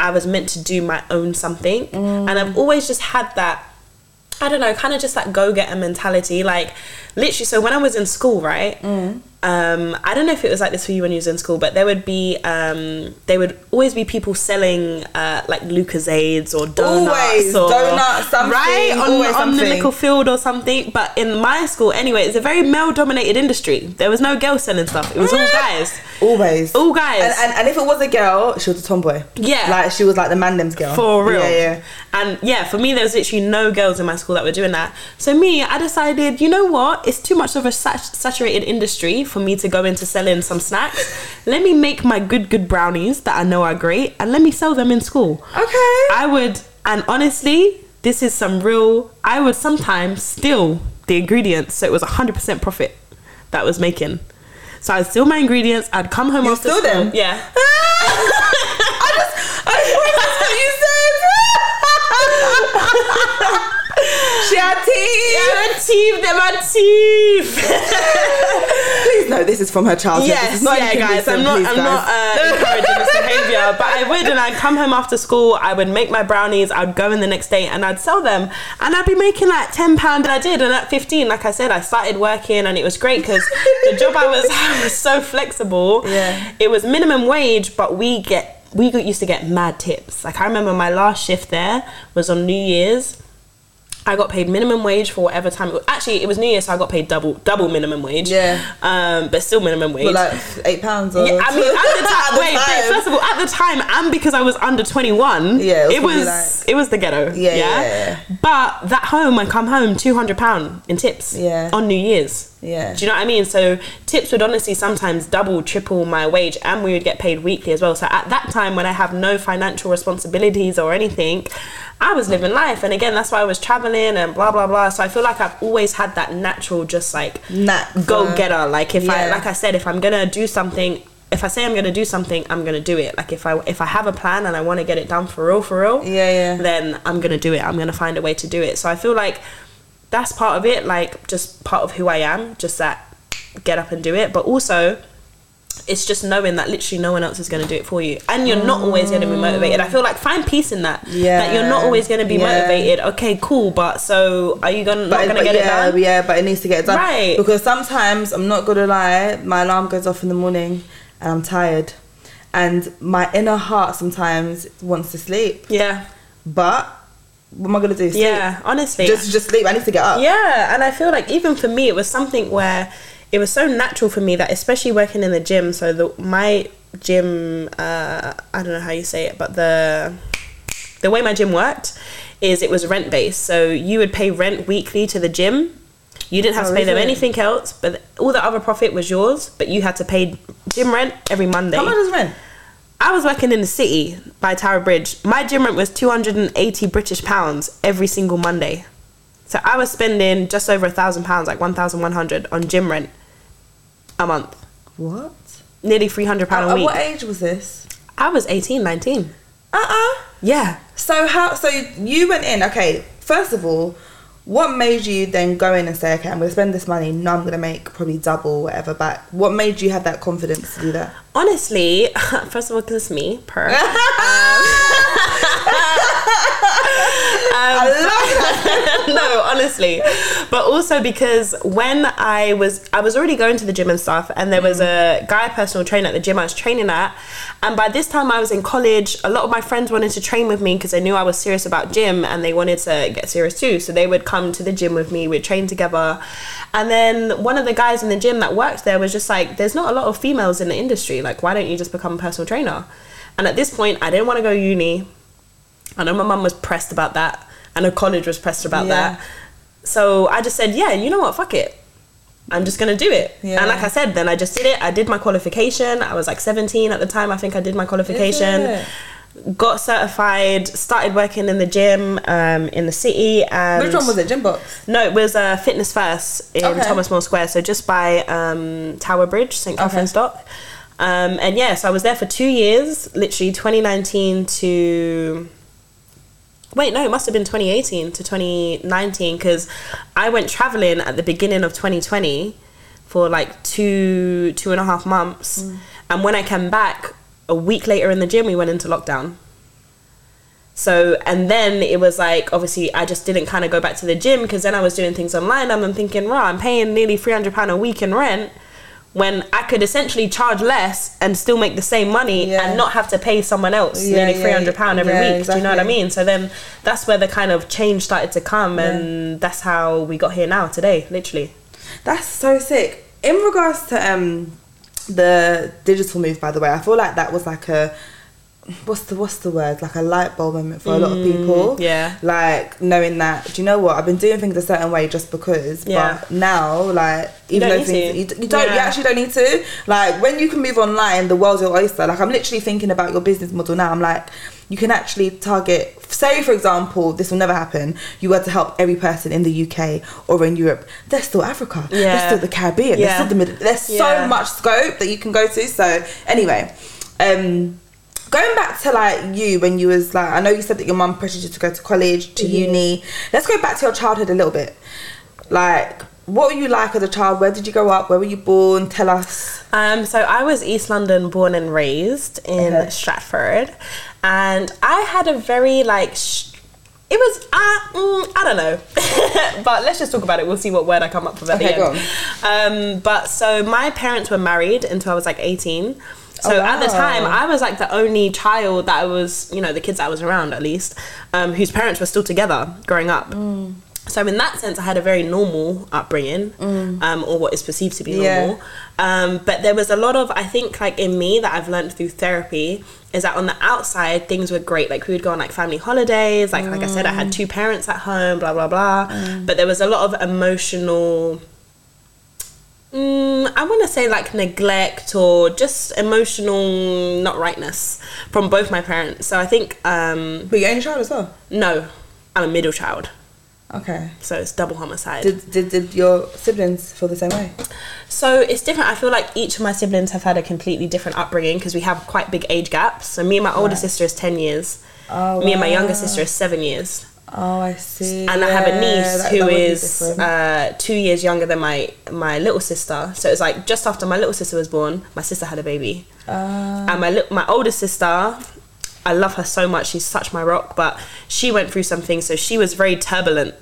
i was meant to do my own something. Mm. And i've always just had that I don't know, kind of just that go getter mentality. Like, literally, so when I was in school, right? Mm. Um, I don't know if it was like this for you when you was in school, but there would be, um, there would always be people selling uh, like Lucozades or donuts Always, or donuts, something, right on, on the something. little field or something. But in my school, anyway, it's a very male-dominated industry. There was no girls selling stuff; it was all guys. Always. All guys. And, and, and if it was a girl, she was a tomboy. Yeah. Like she was like the mandem's girl. For real. Yeah, yeah. And yeah, for me, there was literally no girls in my school that were doing that. So me, I decided, you know what? It's too much of a sat- saturated industry for me to go into selling some snacks. let me make my good, good brownies that I know are great, and let me sell them in school. Okay. I would, and honestly, this is some real. I would sometimes steal the ingredients, so it was hundred percent profit that I was making. So I'd steal my ingredients. I'd come home You after steal school. them? Yeah. I just, I just that's what you said. she had teeth. Yeah, teeth, they're my teeth. No, this is from her childhood. Yes, not yeah, guys. I'm not. please, I'm guys. not uh, encouraging this behavior, but I would, and I'd come home after school. I would make my brownies. I'd go in the next day and I'd sell them, and I'd be making like ten pound. I did, and at 15, like I said, I started working, and it was great because the job I was was so flexible. Yeah. it was minimum wage, but we get we got used to get mad tips. Like I remember my last shift there was on New Year's. I got paid minimum wage for whatever time. It was. Actually, it was New Year, so I got paid double double minimum wage. Yeah. Um, but still minimum wage. But like eight pounds or Yeah, I mean, at the time, At the wait, time. first of all, at the time, and because I was under 21, Yeah, it was it was, like- it was the ghetto. Yeah, Yeah, yeah, yeah. But that home, I come home, £200 in tips Yeah. on New Year's. Yeah. Do you know what I mean? So tips would honestly sometimes double, triple my wage, and we would get paid weekly as well. So at that time, when I have no financial responsibilities or anything, I was living life. And again, that's why I was traveling and blah blah blah. So I feel like I've always had that natural, just like Knack go getter. Like if I, like I said, if I'm gonna do something. if I say I'm gonna do something, I'm gonna do it. Like if I if I have a plan and I want to get it done for real, for real, Yeah, yeah. then I'm gonna do it. I'm gonna find a way to do it. So I feel like that's part of it, like just part of who I am, just that get up and do it. But also, it's just knowing that literally no one else is going to do it for you, and you're not always going to be motivated. I feel like find peace in that. Yeah. that you're not always going to be Yeah. motivated. Okay, cool, but so are you gonna not going to get yeah, it done? yeah, but it needs to get done. Right. Because sometimes I'm not gonna lie, my alarm goes off in the morning and I'm tired. And my inner heart sometimes wants to sleep. Yeah, But what am I gonna do? Sleep? yeah. Honestly, Just just sleep. I need to get up. Yeah, and I feel like even for me, it was something where it was so natural for me that, especially working in the gym. So the my gym, uh, I don't know how you say it, but the the way my gym worked is it was rent based. So you would pay rent weekly to the gym. You didn't have Oh, to pay them it? anything else, but all the other profit was yours. But you had to pay gym rent every Monday. How much is rent? I was working in the city by Tower Bridge. My gym rent was 280 British pounds every single Monday. So I was spending just over a thousand pounds, like 1,100 on gym rent a month. What? Nearly 300 pounds At a week. what age was this? I was 18, 19. Uh uh Yeah. So how? So you went in. Okay. First of all, what made you then go in and say, okay, I'm gonna spend this money. No, I'm gonna make probably double whatever back. What made you have that confidence to do that? Honestly, first of all, because it's me, per. I love um, that. no, honestly. But also because when I was I was already going to the gym and stuff and there was mm. a guy personal trainer at the gym I was training at. And by this time I was in college a lot of my friends wanted to train with me because they knew I was serious about gym and they wanted to get serious too. So they would come to the gym with me we'd train together. And then one of the guys in the gym that worked there was just like there's not a lot of females in the industry. Like why don't you just become a personal trainer? And at this point I didn't want to go uni. I know my mum was pressed about that. I know college was pressed about Yeah. that. So I just said, yeah, you know what, fuck it. I'm just gonna do it. Yeah. And like I said, then I just did it. I did my qualification. I was like 17 at the time. I think I did my qualification. Got certified. Started working in the gym um, in the city. And Which one was it? Gymbox. No, it was uh, Fitness First in Okay. Thomas More Square. So just by um, Tower Bridge, St Catherine's Dock. Um, and yeah, so I was there for two years, literally 2019 to. Wait, no, it must have been 2018 to 2019 because I went traveling at the beginning of 2020 for like two, two and a half months. Mm. And when I came back, a week later in the gym, we went into lockdown. So, and then it was like, obviously, I just didn't kind of go back to the gym because then I was doing things online. And I'm thinking, right, I'm paying nearly £300 a week in rent when I could essentially charge less and still make the same money Yeah. and not have to pay someone else Yeah, nearly £300 every yeah, week. Do you know what I mean? So then that's where the kind of change started to come. And that's how we got here now, today, literally. That's so sick. In regards to um the digital move, by the way, I feel like that was like a what's the what's the word like a light bulb moment for a lot of people. Mm, yeah. Like knowing that, do you know what? I've been doing things a certain way just because. Yeah. But now, like even though things you, you don't, you actually don't need to. Like when you can move online, the world's your oyster. Like I'm literally thinking about your business model now. I'm like. You can actually target, say for example, this will never happen. You were to help every person in the UK or in Europe. There's still Africa. yeah. There's Yeah. still the Caribbean. There's Yeah. still the Middle. There's Yeah. so much scope that you can go to. So anyway, um, going back to like you when you was like, I know you said that your mum pressured you to go to college, to uni. Let's go back to your childhood a little bit. Like, what were you like as a child? Where did you grow up? Where were you born? Tell us. Um, so I was East London born and raised in Okay. Stratford, and I had a very like. Sh- it was uh, mm, I don't know, but let's just talk about it. We'll see what word I come up with at Okay, the go end. Um, but so my parents were married until I was like eighteen. So Oh, at the time, I was like the only child that I was, you know, the kids that I was around at least, um, whose parents were still together growing up. Mm. So in that sense, I had a very normal upbringing, um, or what is perceived to be Mm. Yeah. normal. Um, but there was a lot of, I think, like in me that I've learned through therapy is that on the outside things were great. Like we would go on like family holidays. Like like I said, I Mm. had two parents at home. Blah blah blah. But there was a lot of emotional. Mm, I want to say like neglect or just emotional not rightness from both my parents. So I think um, But you're only child as well. no, I'm a middle child. Okay. So it's double homicide. Did, did did your siblings feel the same way? So it's different. I feel like each of my siblings have had a completely different upbringing because we have quite big age gaps. So me and my older Right. sister is ten years. Oh, me and my younger sister is seven years. Oh, I see. and I have a niece who that would be is uh, two years younger than my my little sister. So it's like just after my little sister was born, my sister had a baby, Ah. and my li- my older sister. I love her so much. She's such my rock, but she went through some things, so she was very turbulent.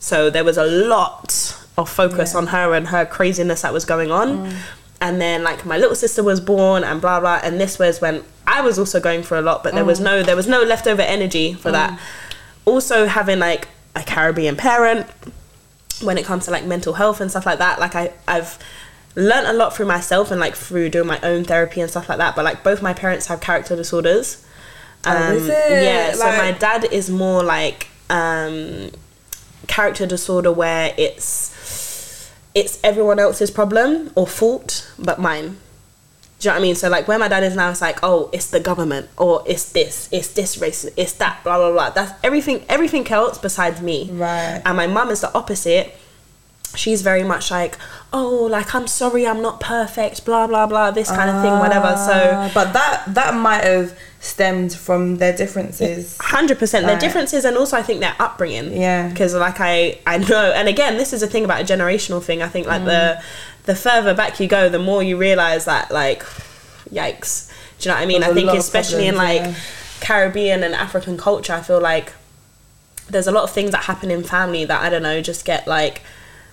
So there was a lot of focus Yeah. on her and her craziness that was going on. And then like my little sister was born and blah blah and this was when I was also going for a lot, but there was no there was no leftover energy for that. Also having like a Caribbean parent when it comes to like mental health and stuff like that, like I I've learned a lot through myself and like through doing my own therapy and stuff like that. But like both my parents have character disorders. Oh, is it? Um, Yeah, so my dad is more like um, character disorder where it's it's everyone else's problem or fault but mine. Do you know what I mean? So like where my dad is now, it's like, oh, it's the government, or it's this, it's this race, it's that, blah blah blah. That's everything, everything else besides me. Right. And my mum is the opposite. She's very much like, oh, like I'm sorry, I'm not perfect, blah blah blah, this kind of thing, whatever. So Ah, but that that might have stemmed from their differences. hundred percent their differences and also I think their upbringing. Yeah. Because like I I know, and again, this is a thing about a generational thing. I think like the Mm. the further back you go, the more you realize that like, yikes. Do you know what I mean? There's I think especially in like problems, Caribbean and African culture, I feel like there's a lot of things that happen in family that I don't know just get like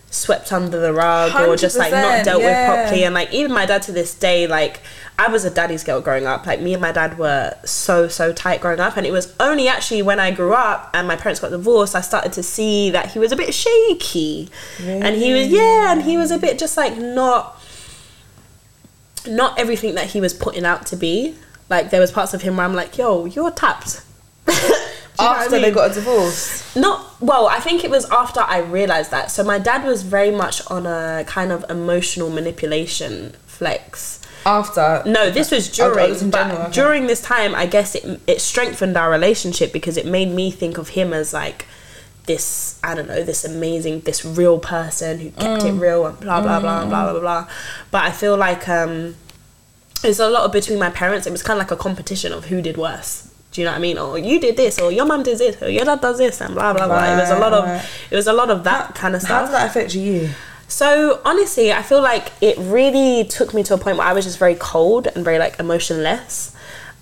swept under the rug or just like not 100%, dealt with properly. And like even my dad to this day like I was a daddy's girl growing up. Like me and my dad were so so tight growing up. And it was only actually when I grew up and my parents got divorced I started to see that he was a bit shaky. And he was yeah and he was a bit just like not not everything that he was putting out to be. Like there was parts of him where I'm like yo you're tapped Do you know what I After they got a divorce. Not well. I think it was after I realized that. So my dad was very much on a kind of emotional manipulation flex. After. No, this was Oh, oh, during. was but general, okay. during this time, I guess it it strengthened our relationship because it made me think of him as like this. I don't know, this amazing, this real person who kept Mm. it real and blah blah blah blah blah blah. But I feel like um, there's a lot of between my parents. It was kind of like a competition of who did worse. Do you know what I mean? Or you did this, or your mum did this, or your dad does this, and blah blah blah. it was a lot of Right, right. it was a lot of that kind of stuff. How does that affect you? So honestly, I feel like it really took me to a point where I was just very cold and very like emotionless.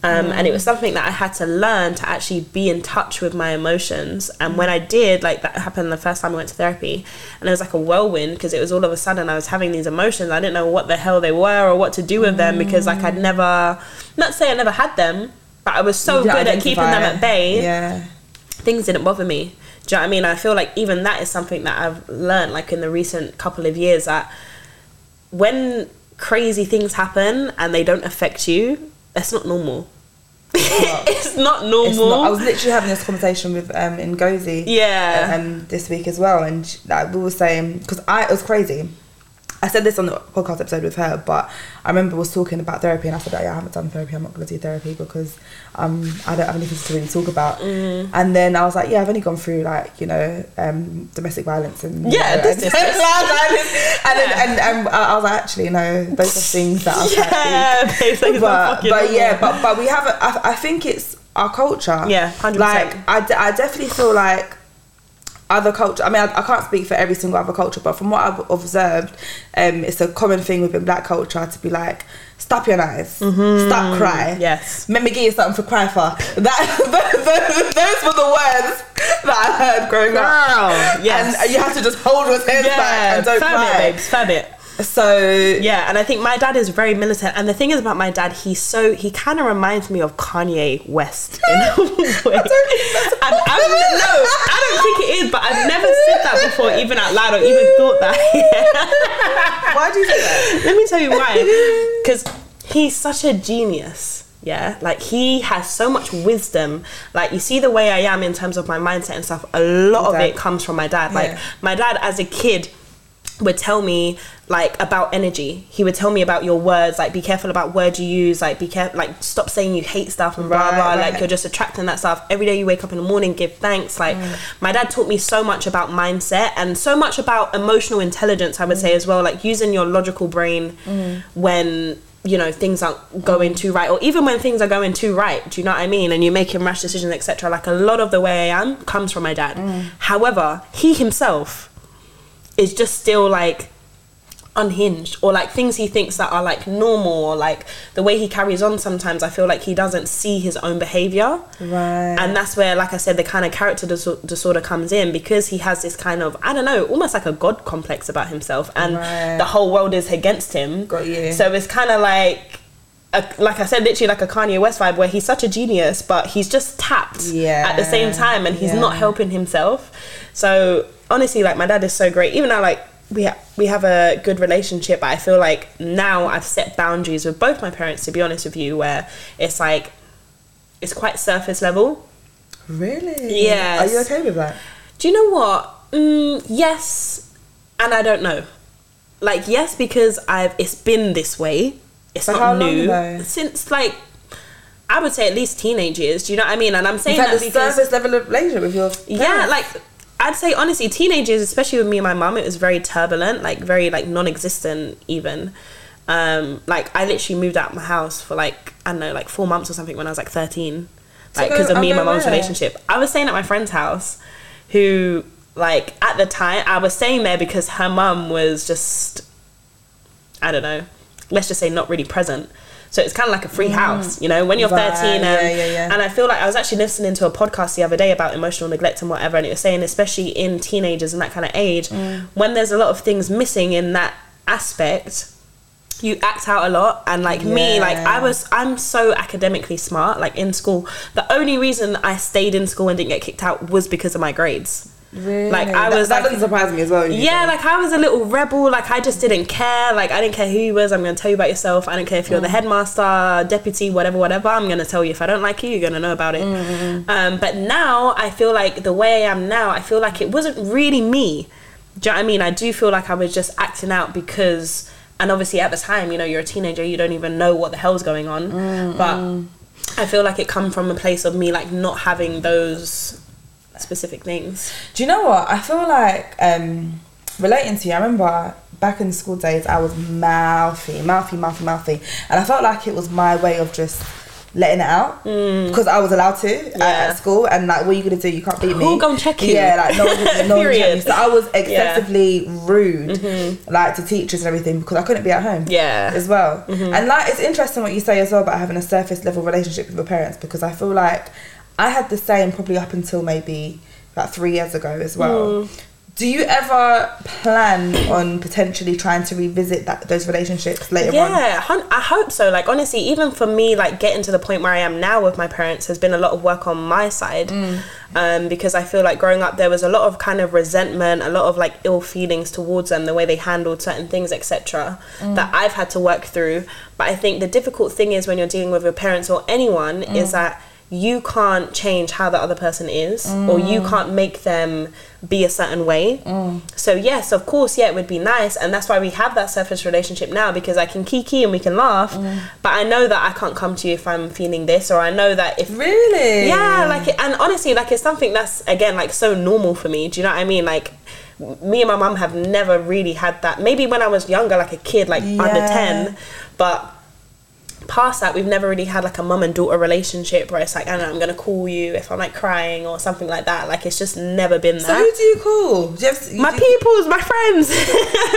Um, And it was something that I had to learn to actually be in touch with my emotions. And when I did, like that happened the first time I went to therapy, and it was like a whirlwind because it was all of a sudden I was having these emotions. I didn't know what the hell they were or what to do with them because like I'd never, not say I never had them, but I was so good at keeping them at bay Yeah. things didn't bother me. Do you know what I mean? I feel like even that is something that I've learned like in the recent couple of years that when crazy things happen and they don't affect you, that's not normal. it's not normal. It's not, I was literally having this conversation with um Ngozi Yeah. um this week as well, and like we were saying because I it was crazy. I said this on the podcast episode with her, but I remember was talking about therapy, and I said, "Yeah, I haven't done therapy. I'm not going to do therapy because um I don't have anything to really talk about." Mm. And then I was like, "Yeah, I've only gone through like you know um domestic violence and you Yeah, know, this- and, this- this. and, then, and, and I was like, actually, no, those are things that I was like, yeah, but but yeah, normal. but but we have. A, I, I think it's our culture. Yeah, 100%. Like I, de- I definitely feel like other culture. I mean, I, I can't speak for every single other culture, but from what I've observed, um, it's a common thing within black culture to be like, stop your eyes, stop cry. Mm-hmm. Yes. Let me give you something for cry for. That those were the words that I heard growing up. Girl, yes. And you have to just hold your head back and don't fab cry. it, babes, fab it. So Yeah, and I think my dad is very militant. And the thing is about my dad, he's so he kind of reminds me of Kanye West in a way. And I've, no, I don't think it is, but I've never said that before, even out loud, or even thought that. why do you say that? Let me tell you why. Because he's such a genius. Yeah, like he has so much wisdom. Like you see the way I am in terms of my mindset and stuff. A lot of it comes from my dad. Like Yeah. my dad, as a kid, would tell me like about energy. He would tell me about your words, like be careful about words you use, like be careful, like stop saying you hate stuff and blah Right, blah. right. Like you're just attracting that stuff. Every day you wake up in the morning, give thanks. Like Mm. my dad taught me so much about mindset and so much about emotional intelligence. I would Mm. say as well, like using your logical brain when you know things aren't going too right, or even when things are going too right. Do you know what I mean? And you're making rash decisions, etc. Like a lot of the way I am comes from my dad. Mm. However, he himself is just still like unhinged or like things he thinks that are like normal or like the way he carries on sometimes i feel like he doesn't see his own behavior Right. and that's where like i said the kind of character dis- disorder comes in because he has this kind of i don't know almost like a god complex about himself and Right. the whole world is against him Got you. so it's kind of like a, like I said, literally like a Kanye West vibe, where he's such a genius, but he's just tapped Yeah. at the same time, and he's not helping himself. So honestly, like my dad is so great. Even though like we ha- we have a good relationship, but I feel like now I've set boundaries with both my parents. To be honest with you, where it's like it's quite surface level. really? Yeah. Are you okay with that? Do you know what? Mm, yes, and I don't know. Like yes, because I've it's been this way. It's For not new though? since like I would say at least teenage years. Do you know what I mean? And I'm saying You've had that a because surface level of relationship with your yeah, like I'd say honestly, teenagers, especially with me and my mum, it was very turbulent, like very like non-existent even. Um, like I literally moved out of my house for like I don't know, like four months or something when I was like thirteen, like because of me and my mum's relationship. I was staying at my friend's house, who like at the time I was staying there because her mum was just I don't know, let's just say not really present. So it's kind of like a free house, you know, when you're Mm. Right, 13 and, yeah, yeah, yeah. and I feel like I was actually listening to a podcast the other day about emotional neglect and whatever, and it was saying, especially in teenagers and that kind of age, Mm. when there's a lot of things missing in that aspect, you act out a lot. And like me, like I was, I'm so academically smart, like in school. The only reason I stayed in school and didn't get kicked out was because of my grades. Really? Like, I was, That, like- doesn't surprise me as well. Yeah, like I was a little rebel. Like I just didn't care. Like I didn't care who you was. I'm gonna tell you about yourself. I don't care if you're the headmaster, deputy, whatever, whatever. I'm gonna tell you. If I don't like you, you're gonna know about it. Um, but now I feel like the way I am now, I feel like it wasn't really me. Do you know what I mean? I do feel like I was just acting out because, and obviously at the time, you know, you're a teenager, you don't even know what the hell's going on. But I feel like it come from a place of me like not having those specific things. Do you know what? I feel like um, relating to you. I remember back in school days, I was mouthy, mouthy, mouthy, mouthy, and I felt like it was my way of just letting it out because I was allowed to at- Mm. Yeah. at, school. And like, what are you gonna do? You can't beat me. Who gon' check you? Yeah, like no one, no one can check me. Period. So I was Yeah. Mm-hmm. excessively rude, like to teachers and everything because I couldn't be at home. Yeah. as well. And like, it's interesting what you say as well about having a surface level relationship with your parents because I feel like I had the same probably up until maybe about three years ago as well. Hmm. Do you ever plan on potentially trying to revisit that those relationships later on? Yeah, I hope so. Like honestly, even for me, like getting to the point where I am now with my parents has been a lot of work on my side, mm. um, because I feel like growing up there was a lot of kind of resentment, a lot of like ill feelings towards them, the way they handled certain things, etc. Mm. That I've had to work through. But I think the difficult thing is when you're dealing with your parents or anyone mm. is that you can't change how the other person is or you mm. can't make them be a certain way. Mm. So yes of course yeah it would be nice and that's why we have that surface relationship now because i can kiki and we can laugh mm. but i know that i can't come to you if i'm feeling this or i know that if Really? yeah like and honestly like it's something that's again like so normal for me do you know what i mean? Like me and my mum have never really had that. Maybe when i was younger like a kid like under 10 but past that we've never really had like a mum and daughter relationship where it's like I don't know I'm gonna call you if I'm like crying or something like that like it's just never been So that who do you call? Do you have, you my do, peoples my friends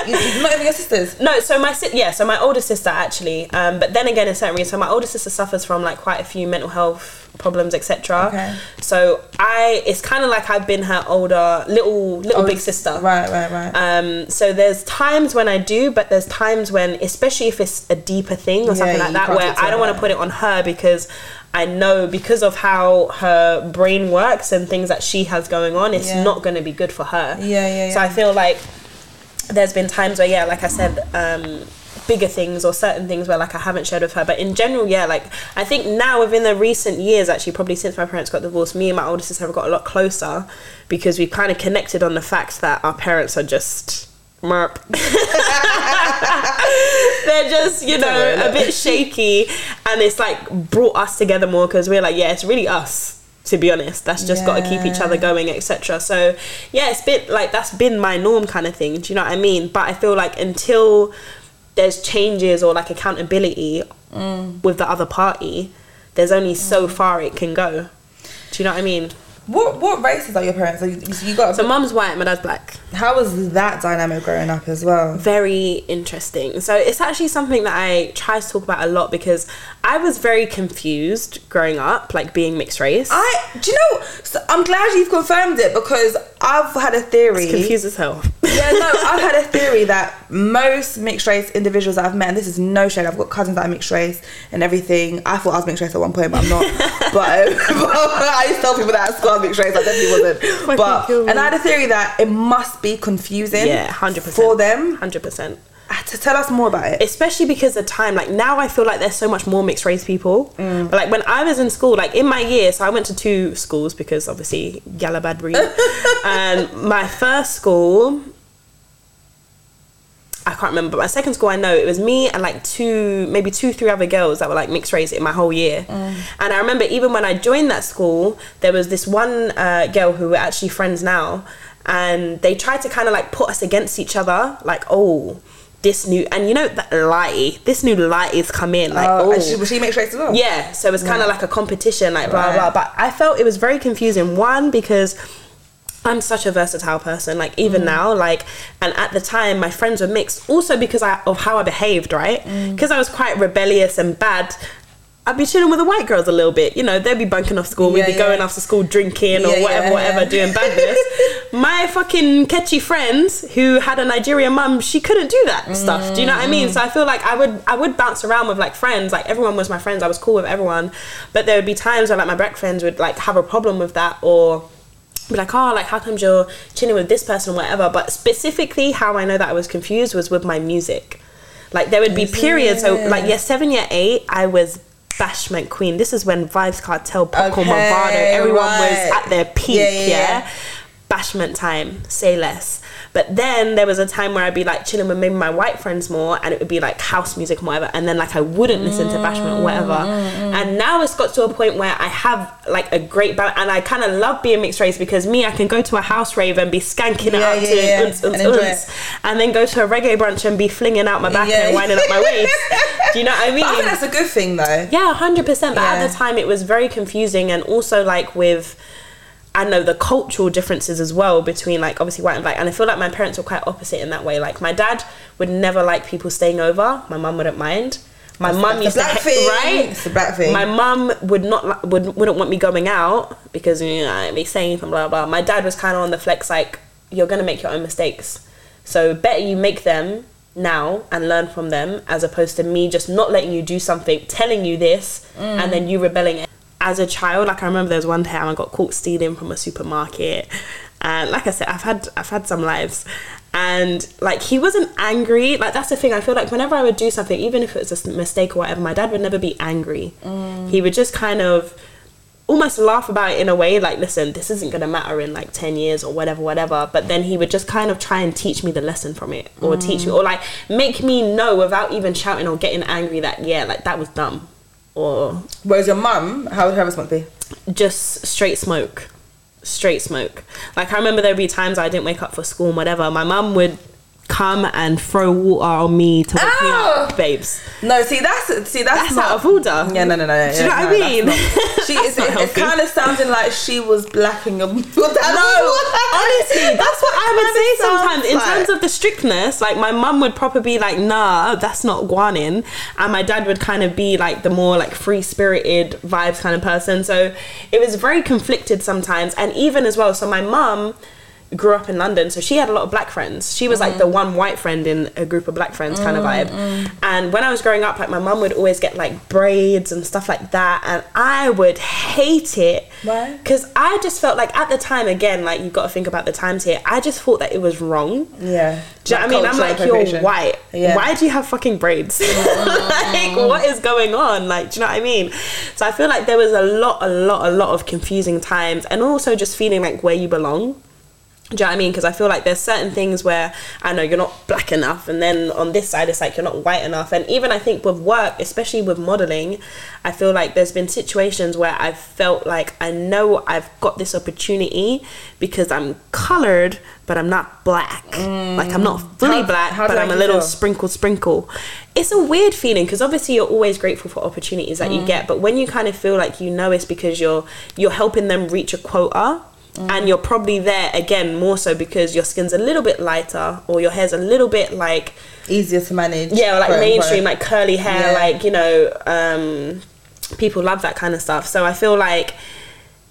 you- not even your sisters. no so my si- yeah so my older sister actually um but then again in certain reasons so my older sister suffers from like quite a few mental health problems etc Okay. so I it's kind of like I've been her older little little big sister Right, right, right. um, so there's times when I do, but there's times when, especially if it's a deeper thing or Yeah, something like that, where I don't want to put it on her because I know because of how her brain works and things that she has going on, it's Yeah. not going to be good for her. Yeah, yeah, So I feel like there's been times where, yeah, like I said, um, bigger things or certain things where like I haven't shared with her. But in general, yeah, like I think now within the recent years, actually, probably since my parents got divorced, me and my older sister have got a lot closer because we kind of connected on the fact that our parents are just Merp. They're just, you know, a bit shaky, and it's like brought us together more because we're like, yeah, it's really us. To be honest, that's just got to keep each other going, etc. So, yeah, it's been like that's been my norm kind of thing. Do you know what I mean? But I feel like until there's changes or like accountability Mm. with the other party, there's only so far it can go. Do you know what I mean? What what races are your parents? Like, you, you got. So, mum's white, my dad's black. how was that dynamic growing up as well? very interesting. So it's actually something that I try to talk about a lot because I was very confused growing up, like being mixed race. I do you know? So I'm glad you've confirmed it because I've had a theory. confused as hell. Yeah, no, I've had a theory that most mixed race individuals that I've met, and this is no shade, I've got cousins that are mixed race and everything. I thought I was mixed race at one point, but I'm not. but, um, I used to tell people that at school Mixed race, I definitely wasn't. But and I had a theory that it must be confusing. yeah, hundred percent for them. Hundred percent. To tell us more about it. Especially because of time, like now I feel like there's so much more mixed race people. Mm. But like when I was in school, like in my year, so I went to two schools because obviously Yalla bad breed. and my first school, I can't remember, but my second school I know it was me and like two, maybe two, three other girls that were like mixed race in my whole year. Mm. And I remember even when I joined that school, there was this one uh, girl who we're actually friends now, and they tried to kind of like put us against each other, like oh. This new and you know that light, this new light is come in like oh, oh, and she, was she mixed race as well? yeah, so it was kind of like a competition, like blah Right. blah. But I felt it was very confusing. One because I'm such a versatile person. Like even mm. now, like and at the time, my friends were mixed. Also because I, of how I behaved, right? Mm. Because I was quite rebellious and bad. I'd be chilling with the white girls a little bit. You know, they'd be bunking off school. We'd be yeah. going after school drinking or Yeah, whatever, yeah, whatever, doing badness. My fucking catchy friends who had a Nigerian mum, she couldn't do that stuff. Do you know what I mean? Mm. So I feel like I would I would bounce around with like friends. Like everyone was my friends. I was cool with everyone. But there would be times where like my black friends would like have a problem with that or be like, oh, like how comes you're chilling with this person or whatever. But specifically how I know that I was confused was with my music. Like there would be periods. So like year seven, year eight, I was bashment queen. This is when Vybz Kartel, Popcaan Okay, Mavado, everyone right. was at their peak, Yeah, yeah, yeah, yeah. Bashment time, say less. But then there was a time where I'd be like chilling with maybe my white friends more, and it would be like house music and whatever. And then like I wouldn't listen to bashment or whatever. Mm, And now it's got to a point where I have like a great balance, and I kind of love being mixed race because me, I can go to a house rave and be skanking it up yeah, to yeah, and and then go to a reggae brunch and be flinging out my back Yeah. and winding up my waist. Do you know what I mean? I think that's a good thing though. Yeah, hundred percent. But Yeah. at the time, it was very confusing, and also like with, I know the cultural differences as well between like obviously white and black. And I feel like my parents were quite opposite in that way. Like my dad would never like people staying over. My mum wouldn't mind. My mum used a to black thing. right. It's a black thing. My mum would not would wouldn't want me going out because you know I'd be saying and blah blah. My dad was kind of on the flex like you're gonna make your own mistakes, so better you make them now and learn from them as opposed to me just not letting you do something, telling you this, and mm. then you rebelling. As a child, like I remember there was one time I got caught stealing from a supermarket, and like I said, I've had I've had some lives, and like he wasn't angry. Like that's the thing. I feel like whenever I would do something, even if it was a mistake or whatever, my dad would never be angry. Mm. He would just kind of almost laugh about it in a way like listen this isn't going to matter in like 10 years or whatever whatever but then he would just kind of try and teach me the lesson from it or teach me mm. or like make me know without even shouting or getting angry that yeah like that was dumb or Whereas your mum, how would her response be? just straight smoke. Straight smoke. Like i remember there'd be times i didn't wake up for school and whatever. My mum would come and throw water on me to wake me up babes No, see that's see that's, that's not out of order Yeah, no, no, no. do you know yeah, what i mean not- She is. It, it's kind of sounding like she was blacking your. No, honestly, that's what I would say sometimes. In terms of the strictness, like my mum would probably be like, "Nah, that's not guanin," and my dad would kind of be like the more like free spirited vibes kind of person. So it was very conflicted sometimes, and even as well. So my mum grew up in London, so she had a lot of black friends. She was like the mm-hmm. one white friend in a group of black friends kind of mm-hmm. vibe. And when I was growing up, like my mum would always get like braids and stuff like that, and I would hate it. Why? Because I just felt like at the time, again, like you've got to think about the times here. I just thought that it was wrong. Yeah. Do you know what I mean? I'm like, you're white. Yeah. Why do you have fucking braids? like, mm-hmm. what is going on? Like, do you know what I mean? So I feel like there was a lot, a lot, a lot of confusing times, and also just feeling like where you belong. Do you know what I mean? Because I feel like there's certain things where I know you're not black enough, and then on this side it's like you're not white enough. And even I think with work, especially with modeling, I feel like there's been situations where I've felt like I know I've got this opportunity because I'm colored, but I'm not black. Like I'm not mm. fully How- black, how but I'm a little feel? sprinkle sprinkle. It's a weird feeling because obviously you're always grateful for opportunities that you mm. get, but when you kind of feel like you know it's because you're you're helping them reach a quota. And you're probably there again more so because your skin's a little bit lighter or your hair's a little bit like Easier to manage. yeah, like mainstream, like curly hair, Yeah. like you know, um, people love that kind of stuff. So I feel like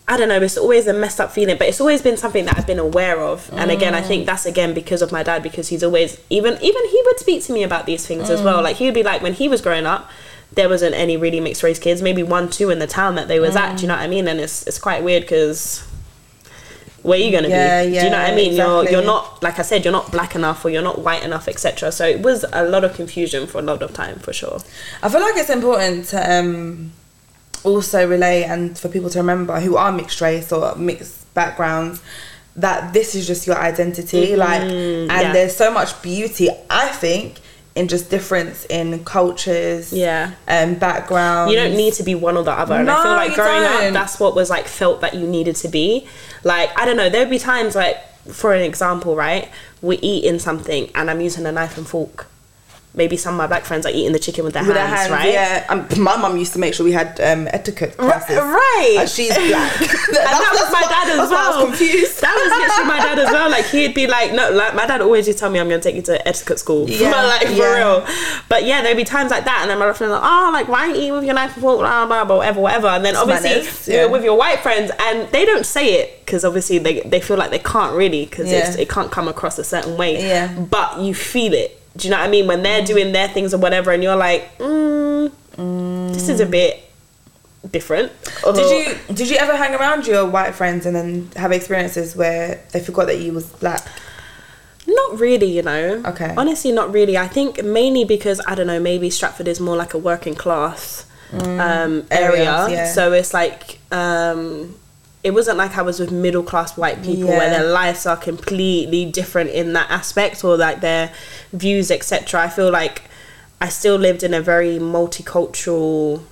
I don't know, it's always a messed up feeling, but it's always been something that I've been aware of. And again, I Mm. think that's again because of my dad, because he's always even even he would speak to me about these things as Mm. well. Like he would be like when he was growing up. There wasn't any really mixed race kids, maybe one, two in the town that they was at. Mm. Do you know what I mean? And it's it's quite weird because where are you gonna Yeah, be? Do you know what I yeah, mean? You're you're not like I said, you're not black enough or you're not white enough, etc. So it was a lot of confusion for a lot of time for sure. I feel like it's important to um, also relay and for people to remember who are mixed race or mixed backgrounds that this is just your identity. Like, and Mm-hmm. yeah. there's so much beauty, I think, in just difference in cultures, Yeah. um, backgrounds. You don't need to be one or the other. And I feel like growing up, don't. that's what was like felt that you needed to be. Like, I don't know, there'd be times like, for an example, right? We're eating something and I'm using a knife and fork. Maybe some of my black friends are eating the chicken with their with hands, their hands, right? yeah. Um, my mum used to make sure we had um, etiquette classes. right. And she's black. and that was my dad as well. I was confused. That was literally my dad as well. Like he'd be like, no, like my dad always used to tell me I'm gonna take you to etiquette school. Yeah, like for yeah. real. But yeah, there'd be times like that, and then my friend like, oh, like why you eat with your knife and fork, blah blah blah, whatever, whatever. And then obviously manners, you're with your white friends, and they don't say it because obviously they they feel like they can't really because Yeah. it can't come across a certain way. Yeah. But you feel it. Do you know what I mean? When they're doing their things or whatever, and you're like, mm, this is a bit different. Did you did you ever hang around your white friends and then have experiences where they forgot that you was black? Not really, you know. Okay. Honestly, not really. I think mainly because I don't know. Maybe Stratford is more like a working class um, area, Areas, yeah. so it's like um, it wasn't like I was with middle class white people where their lives are completely different in that aspect or like their views, etc. I feel like I still lived in a very multicultural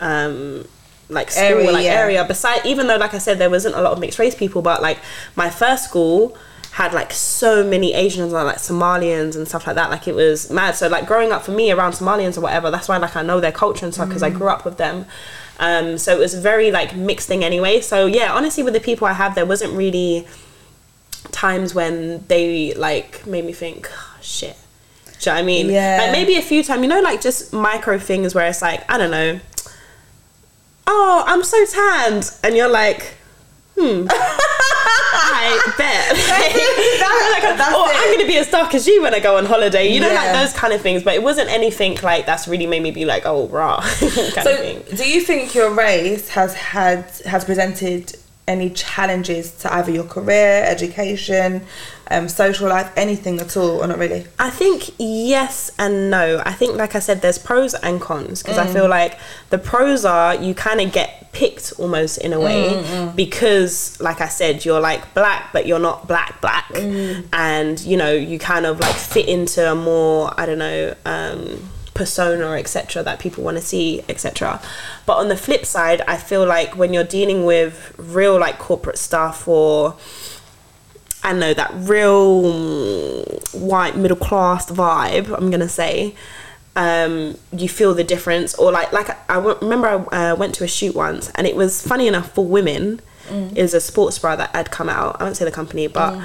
um like school Area, like yeah. area beside even though like I said there wasn't a lot of mixed race people but like my first school had like so many Asians and like Somalians and stuff like that like it was mad so like growing up for me around Somalians or whatever that's why like I know their culture and stuff because I grew up with them um so it was very like mixed thing anyway so yeah honestly with the people I have there wasn't really times when they like made me think "Oh, shit do you know what I mean? Yeah. Like maybe a few times, you know, like just micro things where it's like, I don't know, oh, I'm so tanned. And you're like, hmm. I bet. like, that's or it. I'm going to be as dark as you when I go on holiday. You know, Yeah. like those kind of things. But it wasn't anything like that's really made me be like, oh, rah. kind of So, thing. do you think your race has had has presented any challenges to either your career, education, um, social life, anything at all, or not really? I think yes and no. I think, like I said, there's pros and cons because I feel mm. like the pros are you kind of get picked almost in a way mm, mm, because, like I said, you're like black, but you're not black black, and you know you kind of like fit into a more I don't know. Um, persona etc that people want to see etc but on the flip side i feel like when you're dealing with real like corporate stuff or I know that real mm, white middle class vibe. I'm gonna say, um, you feel the difference, or like like I w- remember I uh, went to a shoot once, and it was funny enough for women. It was a sports bra that had come out. I won't say the company, but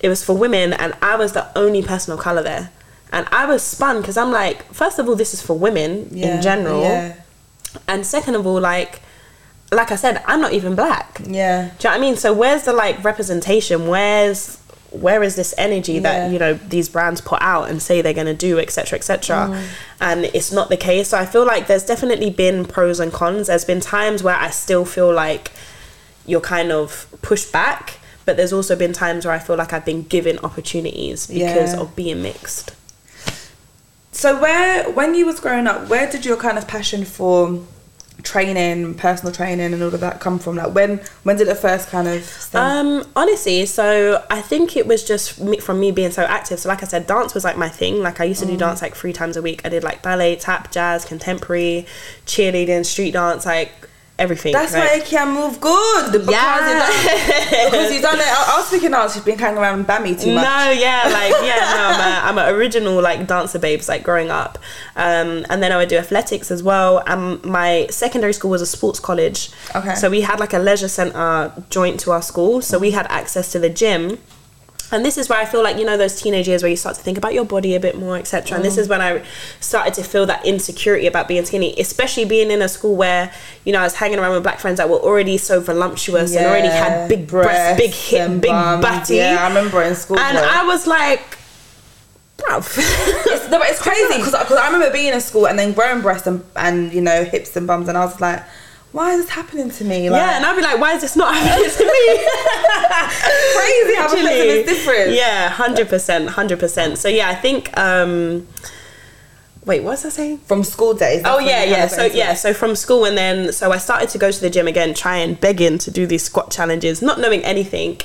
it was for women, and I was the only person of color there, and I was spun because I'm like, first of all, this is for women Yeah, in general, Yeah. and second of all, like. Like I said, I'm not even black. Yeah. Do you know what I mean? So where's the like representation? Where's where is this energy that Yeah. you know these brands put out and say they're gonna do, etc., etc. Mm. And it's not the case. So I feel like there's definitely been pros and cons. There's been times where I still feel like you're kind of pushed back, but there's also been times where I feel like I've been given opportunities because Yeah. of being mixed. So where when you was growing up, where did your kind of passion for training, personal training, and all of that come from? Like when when did it first kind of? Start? Um, honestly, so I think it was just me, from me being so active. So, like I said, dance was like my thing. Like I used to do dance like three times a week. I did like ballet, tap, jazz, contemporary, cheerleading, street dance, like everything. That's like, why can move good. Because Yeah. because you done it. I, I was thinking, oh, she's been hanging around Bammy too much. No, yeah, like yeah, no, I'm a, I'm an original like dancer babes like growing up, um, and then I would do athletics as well. And my secondary school was a sports college, Okay. So we had like a leisure center joint to our school, so we had access to the gym. And this is where I feel like you know those teenage years where you start to think about your body a bit more, etc. And this mm. is when I started to feel that insecurity about being skinny, especially being in a school where you know I was hanging around with black friends that were already so voluptuous and already had big breasts, big hip, big bums. butty. Yeah, I remember in school. And bro. I was like, bruv. It's, no, but it's crazy because I remember being in school and then growing breasts and, and you know hips and bums, and I was like, why is this happening to me? Like, yeah, and I'd be like, why is this not happening to me? crazy how Literally. different. Yeah, hundred percent, hundred percent. So yeah, I think. um Wait, what was I saying? From school days. Oh yeah, yeah. So yeah, so from school and then so I started to go to the gym again, trying begging to do these squat challenges, not knowing anything.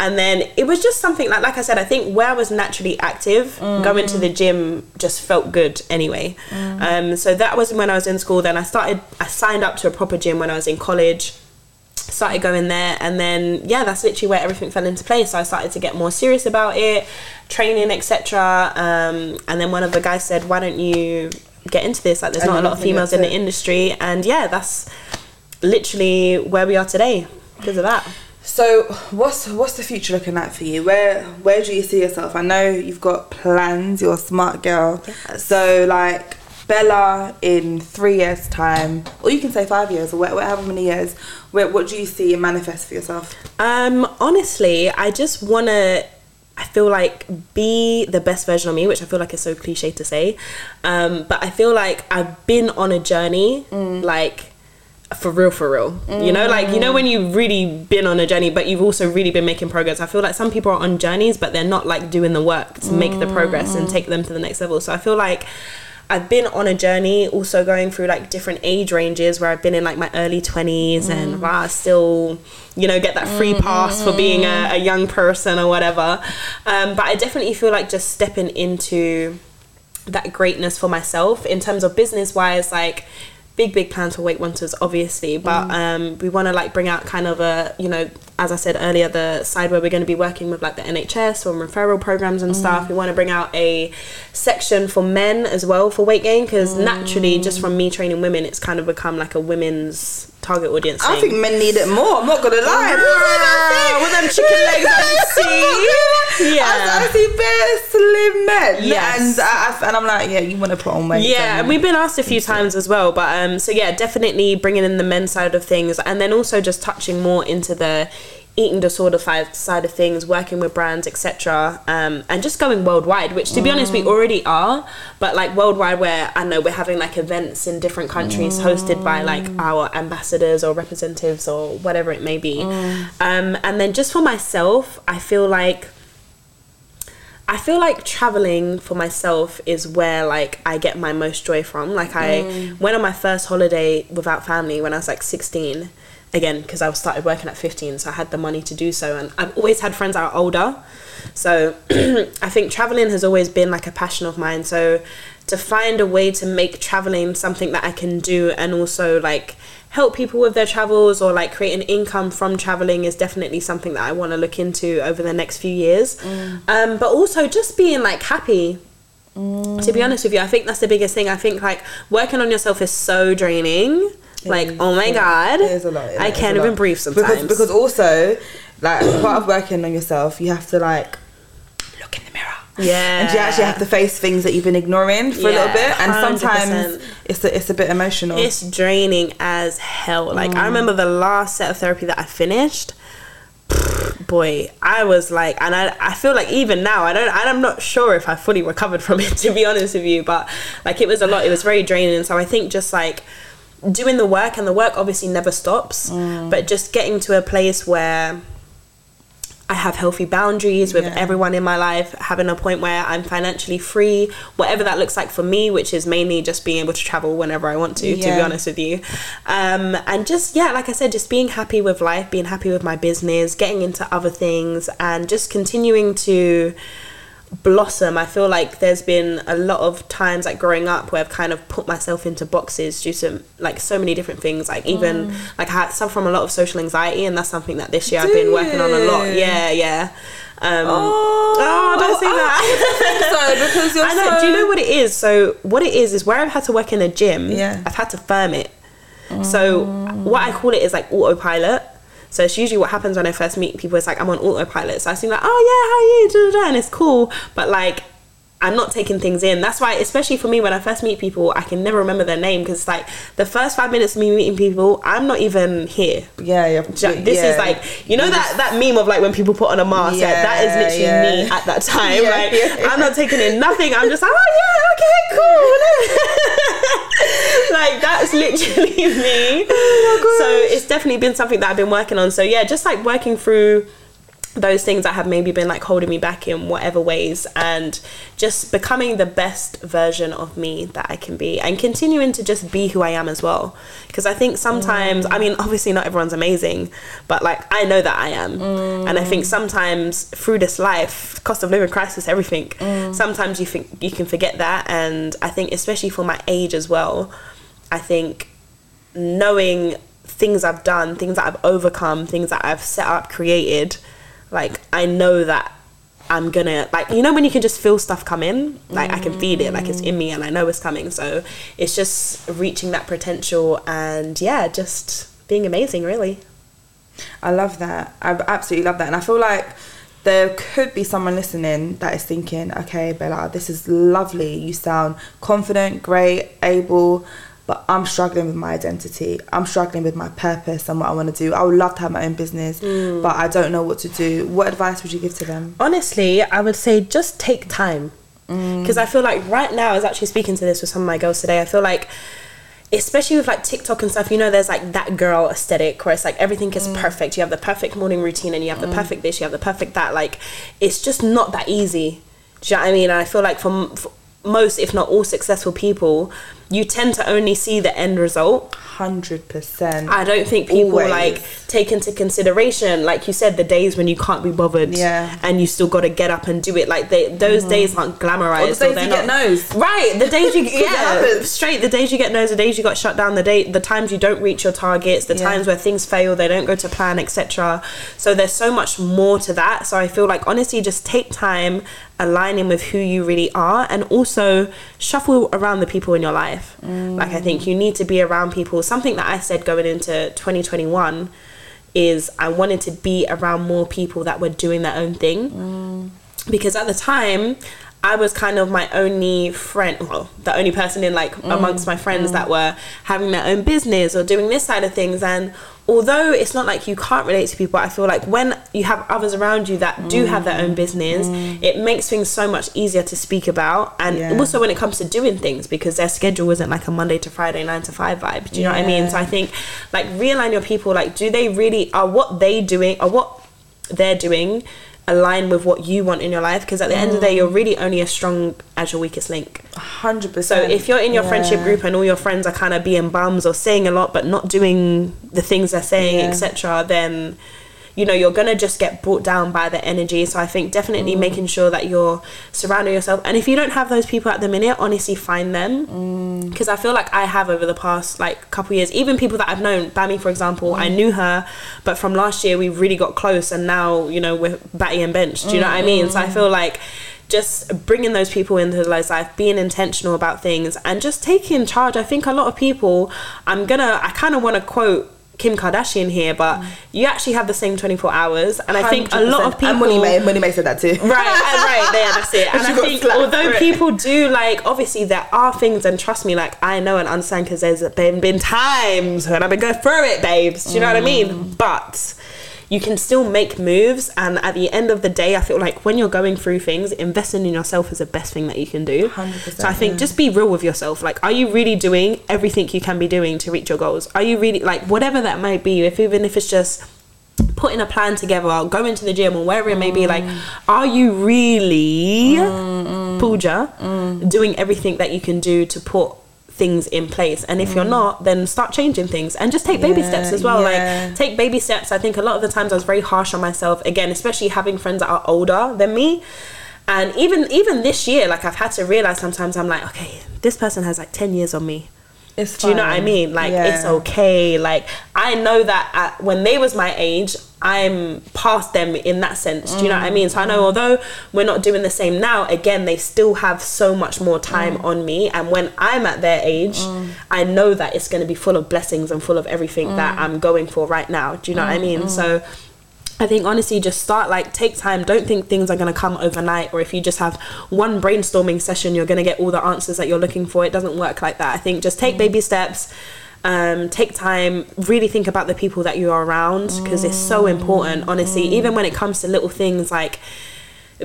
And then it was just something like like I said, I think where I was naturally active, going to the gym just felt good anyway. Um, so that was when I was in school. Then I started I signed up to a proper gym when I was in college started going there and then yeah that's literally where everything fell into place. So i started to get more serious about it training etc um, and then one of the guys said why don't you get into this? Like there's And not a lot of that's when you females in the industry. And yeah that's literally where we are today because of that So what's what's the future looking like for you? Where where do you see yourself? I know you've got plans. You're a smart girl. Yes. So like Bella in three years time, or you can say five years or whatever many years. Where, what do you see and manifest for yourself? Um, honestly, I just want to. I feel like be the best version of me, which I feel like is so cliche to say. Um, but I feel like I've been on a journey, like for real, for real. You know, like you know when you've really been on a journey, but you've also really been making progress. I feel like some people are on journeys, but they're not like doing the work to make the progress and take them to the next level. So I feel like. I've been on a journey also going through like different age ranges where I've been in like my early 20s and wow, I still, you know, get that free pass for being a, a young person or whatever. Um, but I definitely feel like just stepping into that greatness for myself in terms of business wise, like big, big plans for Weight Wanters, obviously. But um, we want to like bring out kind of a, you know, as I said earlier, the side where we're going to be working with like the NHS or referral programs and stuff. We want to bring out a section for men as well for weight gain because naturally, just from me training women, it's kind of become like a women's target audience. I thing. think men need it more. I'm not gonna lie. Ah, with them chicken legs I see. Yeah. I, I see bare slim men. Yes. And I- and I'm like, yeah, you want to put on weight. Yeah, and we've been asked a few times as well, but um, so yeah, definitely bringing in the men side of things, and then also just touching more into the eating disorder side of things, working with brands, etc., um, and just going worldwide. Which, to be honest, we already are, but like worldwide, where I know we're having like events in different countries hosted by like our ambassadors or representatives or whatever it may be, um, and then just for myself, I feel like. I feel like traveling for myself is where like I get my most joy from. Like I went on my first holiday without family when I was like 16 again because I started working at 15 so I had the money to do so and I've always had friends that are older. So I think traveling has always been like a passion of mine. So to find a way to make traveling something that I can do and also like help people with their travels or like create an income from traveling is definitely something that I want to look into over the next few years. Um, but also just being like happy. To be honest with you, I think that's the biggest thing. I think like working on yourself is so draining. Like, is, oh my yeah. god, It is a lot. I can't even lot. breathe sometimes. Because because also, like part of working on yourself, you have to like look in the mirror. yeah, And you actually have to face things that you've been ignoring for a little bit, and 100%. sometimes it's a, it's a bit emotional. It's draining as hell. Like Mm. I remember the last set of therapy that I finished. Boy, I was like, and I, I feel like even now, I don't, I'm not sure if I fully recovered from it, to be honest with you. But like, it was a lot. It was very draining. So I think just like doing the work, and the work obviously never stops. Mm. But just getting to a place where I have healthy boundaries with Yeah. everyone in my life, having a point where I'm financially free, whatever that looks like for me, which is mainly just being able to travel whenever I want to, to be honest with you. Um, and just, yeah, like I said, just being happy with life, being happy with my business, getting into other things, and just continuing to blossom. I feel like there's been a lot of times like growing up where I've kind of put myself into boxes due to like so many different things. Like even like I had suffer from a lot of social anxiety and that's something that this year I've been working on a lot. Yeah, yeah. Um, Oh, oh, don't say I- that. I so because you're I know. so. Do you know what it is? So what it is is where I've had to work in a gym. Yeah. I've had to firm it. So what I call it is like autopilot. So it's usually what happens when I first meet people. It's like I'm on autopilot. So I seem like, oh yeah, how are you? And it's cool. But like. I'm not taking things in. That's why, especially for me, when I first meet people, I can never remember their name because, like, the first five minutes of me meeting people, I'm not even here. Yeah, yeah. This yeah. is like you know that that meme of like when people put on a mask. like, that is literally yeah. me at that time. Yeah, like yeah. I'm not taking in nothing. I'm just like, oh yeah, okay, cool. like that's literally me. Oh so it's definitely been something that I've been working on. So yeah, just like working through those things that have maybe been like holding me back in whatever ways and just becoming the best version of me that I can be and continuing to just be who I am as well. Because I think sometimes I mean obviously not everyone's amazing but like I know that I am. And I think sometimes through this life cost of living crisis everything mm. sometimes you think you can forget that. And I think especially for my age as well I think knowing things I've done, things that I've overcome, things that I've set up, created, I know that I'm gonna like you know when you can just feel stuff come in, like I can feel it, like it's in me and I know it's coming. So it's just reaching that potential and yeah, just being amazing really. I love that. I absolutely love that. And I feel like there could be someone listening that is thinking, okay, Bella, this is lovely. You sound confident, great, able, but I'm struggling with my identity. I'm struggling with my purpose and what I want to do. I would love to have my own business, mm. but I don't know what to do. What advice would you give to them? Honestly, I would say just take time. Mm. Because I feel like right now, I was actually speaking to this with some of my girls today. I feel like, especially with like TikTok and stuff, you know, there's like that girl aesthetic where it's like everything is mm. perfect. You have the perfect morning routine and you have the perfect this, you have the perfect that. Like, it's just not that easy. Do you know what I mean? And I feel like for, for most, if not all successful people, you tend to only see the end result. 100%. I don't think people Always. like take into consideration, like you said, the days when you can't be bothered, Yeah. And you still got to get up and do it. Like they, those mm-hmm. days aren't glamorized. Or the days they're you get not- nosed. right? The days you yeah, straight. The days you get nosed, the days you got shut down, the day, the times you don't reach your targets, the Yeah. times where things fail, they don't go to plan, etc. So there's so much more to that. So I feel like honestly, just take time aligning with who you really are, and also shuffle around the people in your life. Like I think you need to be around people. Something that I said going into 2021 is I wanted to be around more people that were doing their own thing because at the time I was kind of my only friend, well, the only person in like amongst my friends mm. that were having their own business or doing this side of things. And although it's not like you can't relate to people, I feel like when you have others around you that do have their own business, mm. it makes things so much easier to speak about. And Yeah. also when it comes to doing things, because their schedule isn't like a Monday to Friday, nine to five vibe. Do you know what I mean? So I think like realign your people. Like, do they really are what they doing are what they're doing align with what you want in your life? Because at the end of the day, you're really only as strong as your weakest link. 100%. So if you're in your friendship group and all your friends are kind of being bums or saying a lot but not doing the things they're saying, Yeah. etc., then you know you're gonna just get brought down by the energy. So I think definitely Mm. making sure that you're surrounding yourself. And if you don't have those people at the minute, honestly, find them Mm. because I feel like I have over the past like couple years, even people that I've known, Bammy for example, I knew her, but from last year we really got close, and now you know we're batty and bench. Do you know what I mean? So I feel like just bringing those people into Lo's life, being intentional about things, and just taking charge. I think a lot of people, I'm gonna, I kind of want to quote. Kim Kardashian here, but you actually have the same 24 hours, and I think a lot of people. And Money May, Money May said that too. Right, right, there, that's it. And I think although people do like, obviously there are things, and trust me, like I know and understand because there's been been times when I've been going through it, babes. Do you know what I mean? Mm. But you can still make moves, and at the end of the day, I feel like when you're going through things, investing in yourself is the best thing that you can do. 100%, So I think yeah. just be real with yourself. Like, are you really doing everything you can be doing to reach your goals? Are you really like whatever that might be? If even if it's just putting a plan together, or going to the gym or wherever it may be, like, are you really, Pooja, doing everything that you can do to put things in place? And if you're mm. not, then start changing things and just take baby Yeah, steps as well. yeah. Like, take baby steps. I think a lot of the times I was very harsh on myself, again, especially having friends that are older than me. And even even this year, like I've had to realize sometimes I'm like, okay, this person has like ten years on me. It's Do you know what I mean? Like it's okay. Like I know that at, when they was my age, I'm past them in that sense. Do you know what I mean? So I Mm. know although we're not doing the same now, again they still have so much more time Mm. on me. And when I'm at their age, I know that it's going to be full of blessings and full of everything that Mm. I'm going for right now. Do you know what I mean? So. I think honestly, just start like take time. Don't think things are gonna come overnight, or if you just have one brainstorming session, you're gonna get all the answers that you're looking for. It doesn't work like that. I think just take baby steps. Um, take time. Really think about the people that you're around because it's so important. Honestly, even when it comes to little things like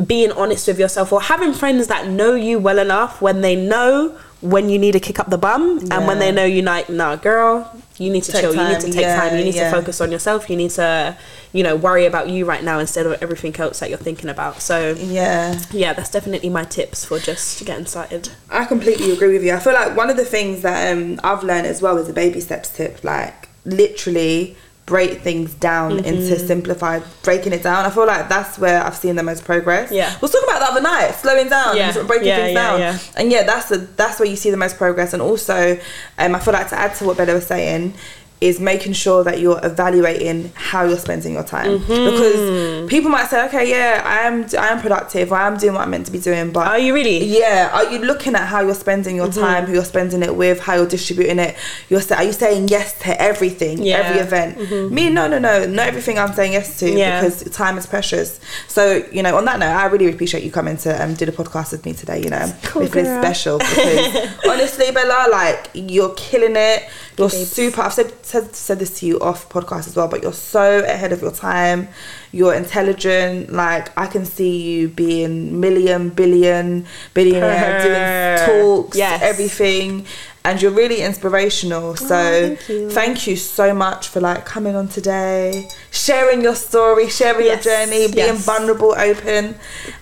being honest with yourself or having friends that know you well enough when they know when you need to kick up the bum and when they know you're like, nah, girl, you need to Take chill. you need to take yeah, time. You need yeah. to focus on yourself. You need to, you know, worry about you right now instead of everything else that you're thinking about. So, Yeah. yeah, that's definitely my tips for just getting started. I completely agree with you. I feel like one of the things that um, I've learned as well is a baby steps tip. Like literally break things down Mm-hmm. into simplified, breaking it down. I feel like that's where I've seen the most progress. Yeah. we was talking about the other night, slowing down Yeah. and breaking Yeah, things yeah, down. And yeah, that's the that's where you see the most progress. And also, um, I feel like to add to what Bella was saying. Is making sure that you're evaluating how you're spending your time Mm-hmm. because people might say, okay, yeah, I am, I am productive, I am doing what I'm meant to be doing, but Are you really? yeah, are you looking at how you're spending Mm-hmm. your time, who you're spending it with, how you're distributing it? You're are you saying yes to everything, Yeah. every event? Me, no, no, no, not everything I'm saying yes to Yeah. because time is precious. So you know, on that note, I really appreciate you coming to um, do the podcast with me today. You know, Cool, it feels girl. special because honestly, Bella, like you're killing it. You're super. I've said, said said this to you off podcast as well, but you're so ahead of your time. You're intelligent. Like I can see you being million, billion, billionaire, doing talks, Yes. everything, and you're really inspirational. Oh, so thank you. thank you so much for like coming on today, sharing your story, sharing Yes, your journey, being yes. vulnerable, open,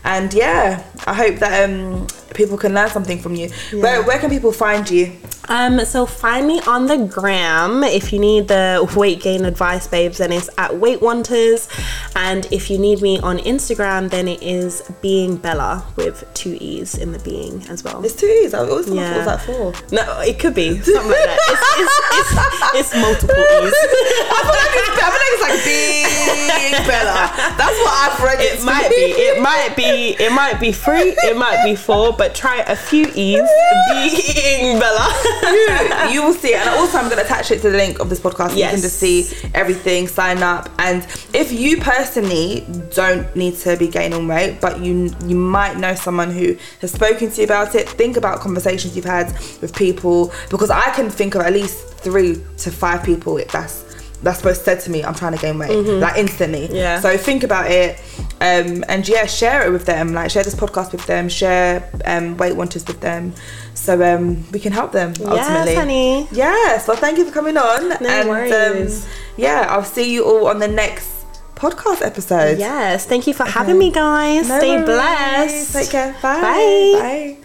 and yeah, I hope that um people can learn something from you. Where where can people find you? Um, so find me on the gram if you need the weight gain advice, babes, then it's at Weight Wanters. And if you need me on Instagram, then it is Being Bella with two E's in the being as well. It's two E's. I always thought Yeah. was like four. No, it could be something like that. It's, it's, it's, it's multiple E's. I feel like it's, I feel like it's like Bella. That's what I've read. It might be. It might be. It might be three. It might be four. But try a few E's. Being Bella. you, you will see. And also, I'm going to attach it to the link of this podcast. so You can just see everything, sign up. And if you personally don't need to be gaining weight, but you you might know someone who has spoken to you about it, think about conversations you've had with people because I can think of at least three to five people if that's that's supposed to said to me, I'm trying to gain weight, like instantly. Mm-hmm. Yeah. So think about it, um, and yeah, share it with them. Like share this podcast with them, share um, Weight Wanters with them, so um, we can help them ultimately. Yes, honey. Yes. Well, thank you for coming on. No and worries. Um, yeah, I'll see you all on the next podcast episode. Yes. Thank you for having me, guys. No Stay worries. blessed. Take care. Bye. Bye. Bye.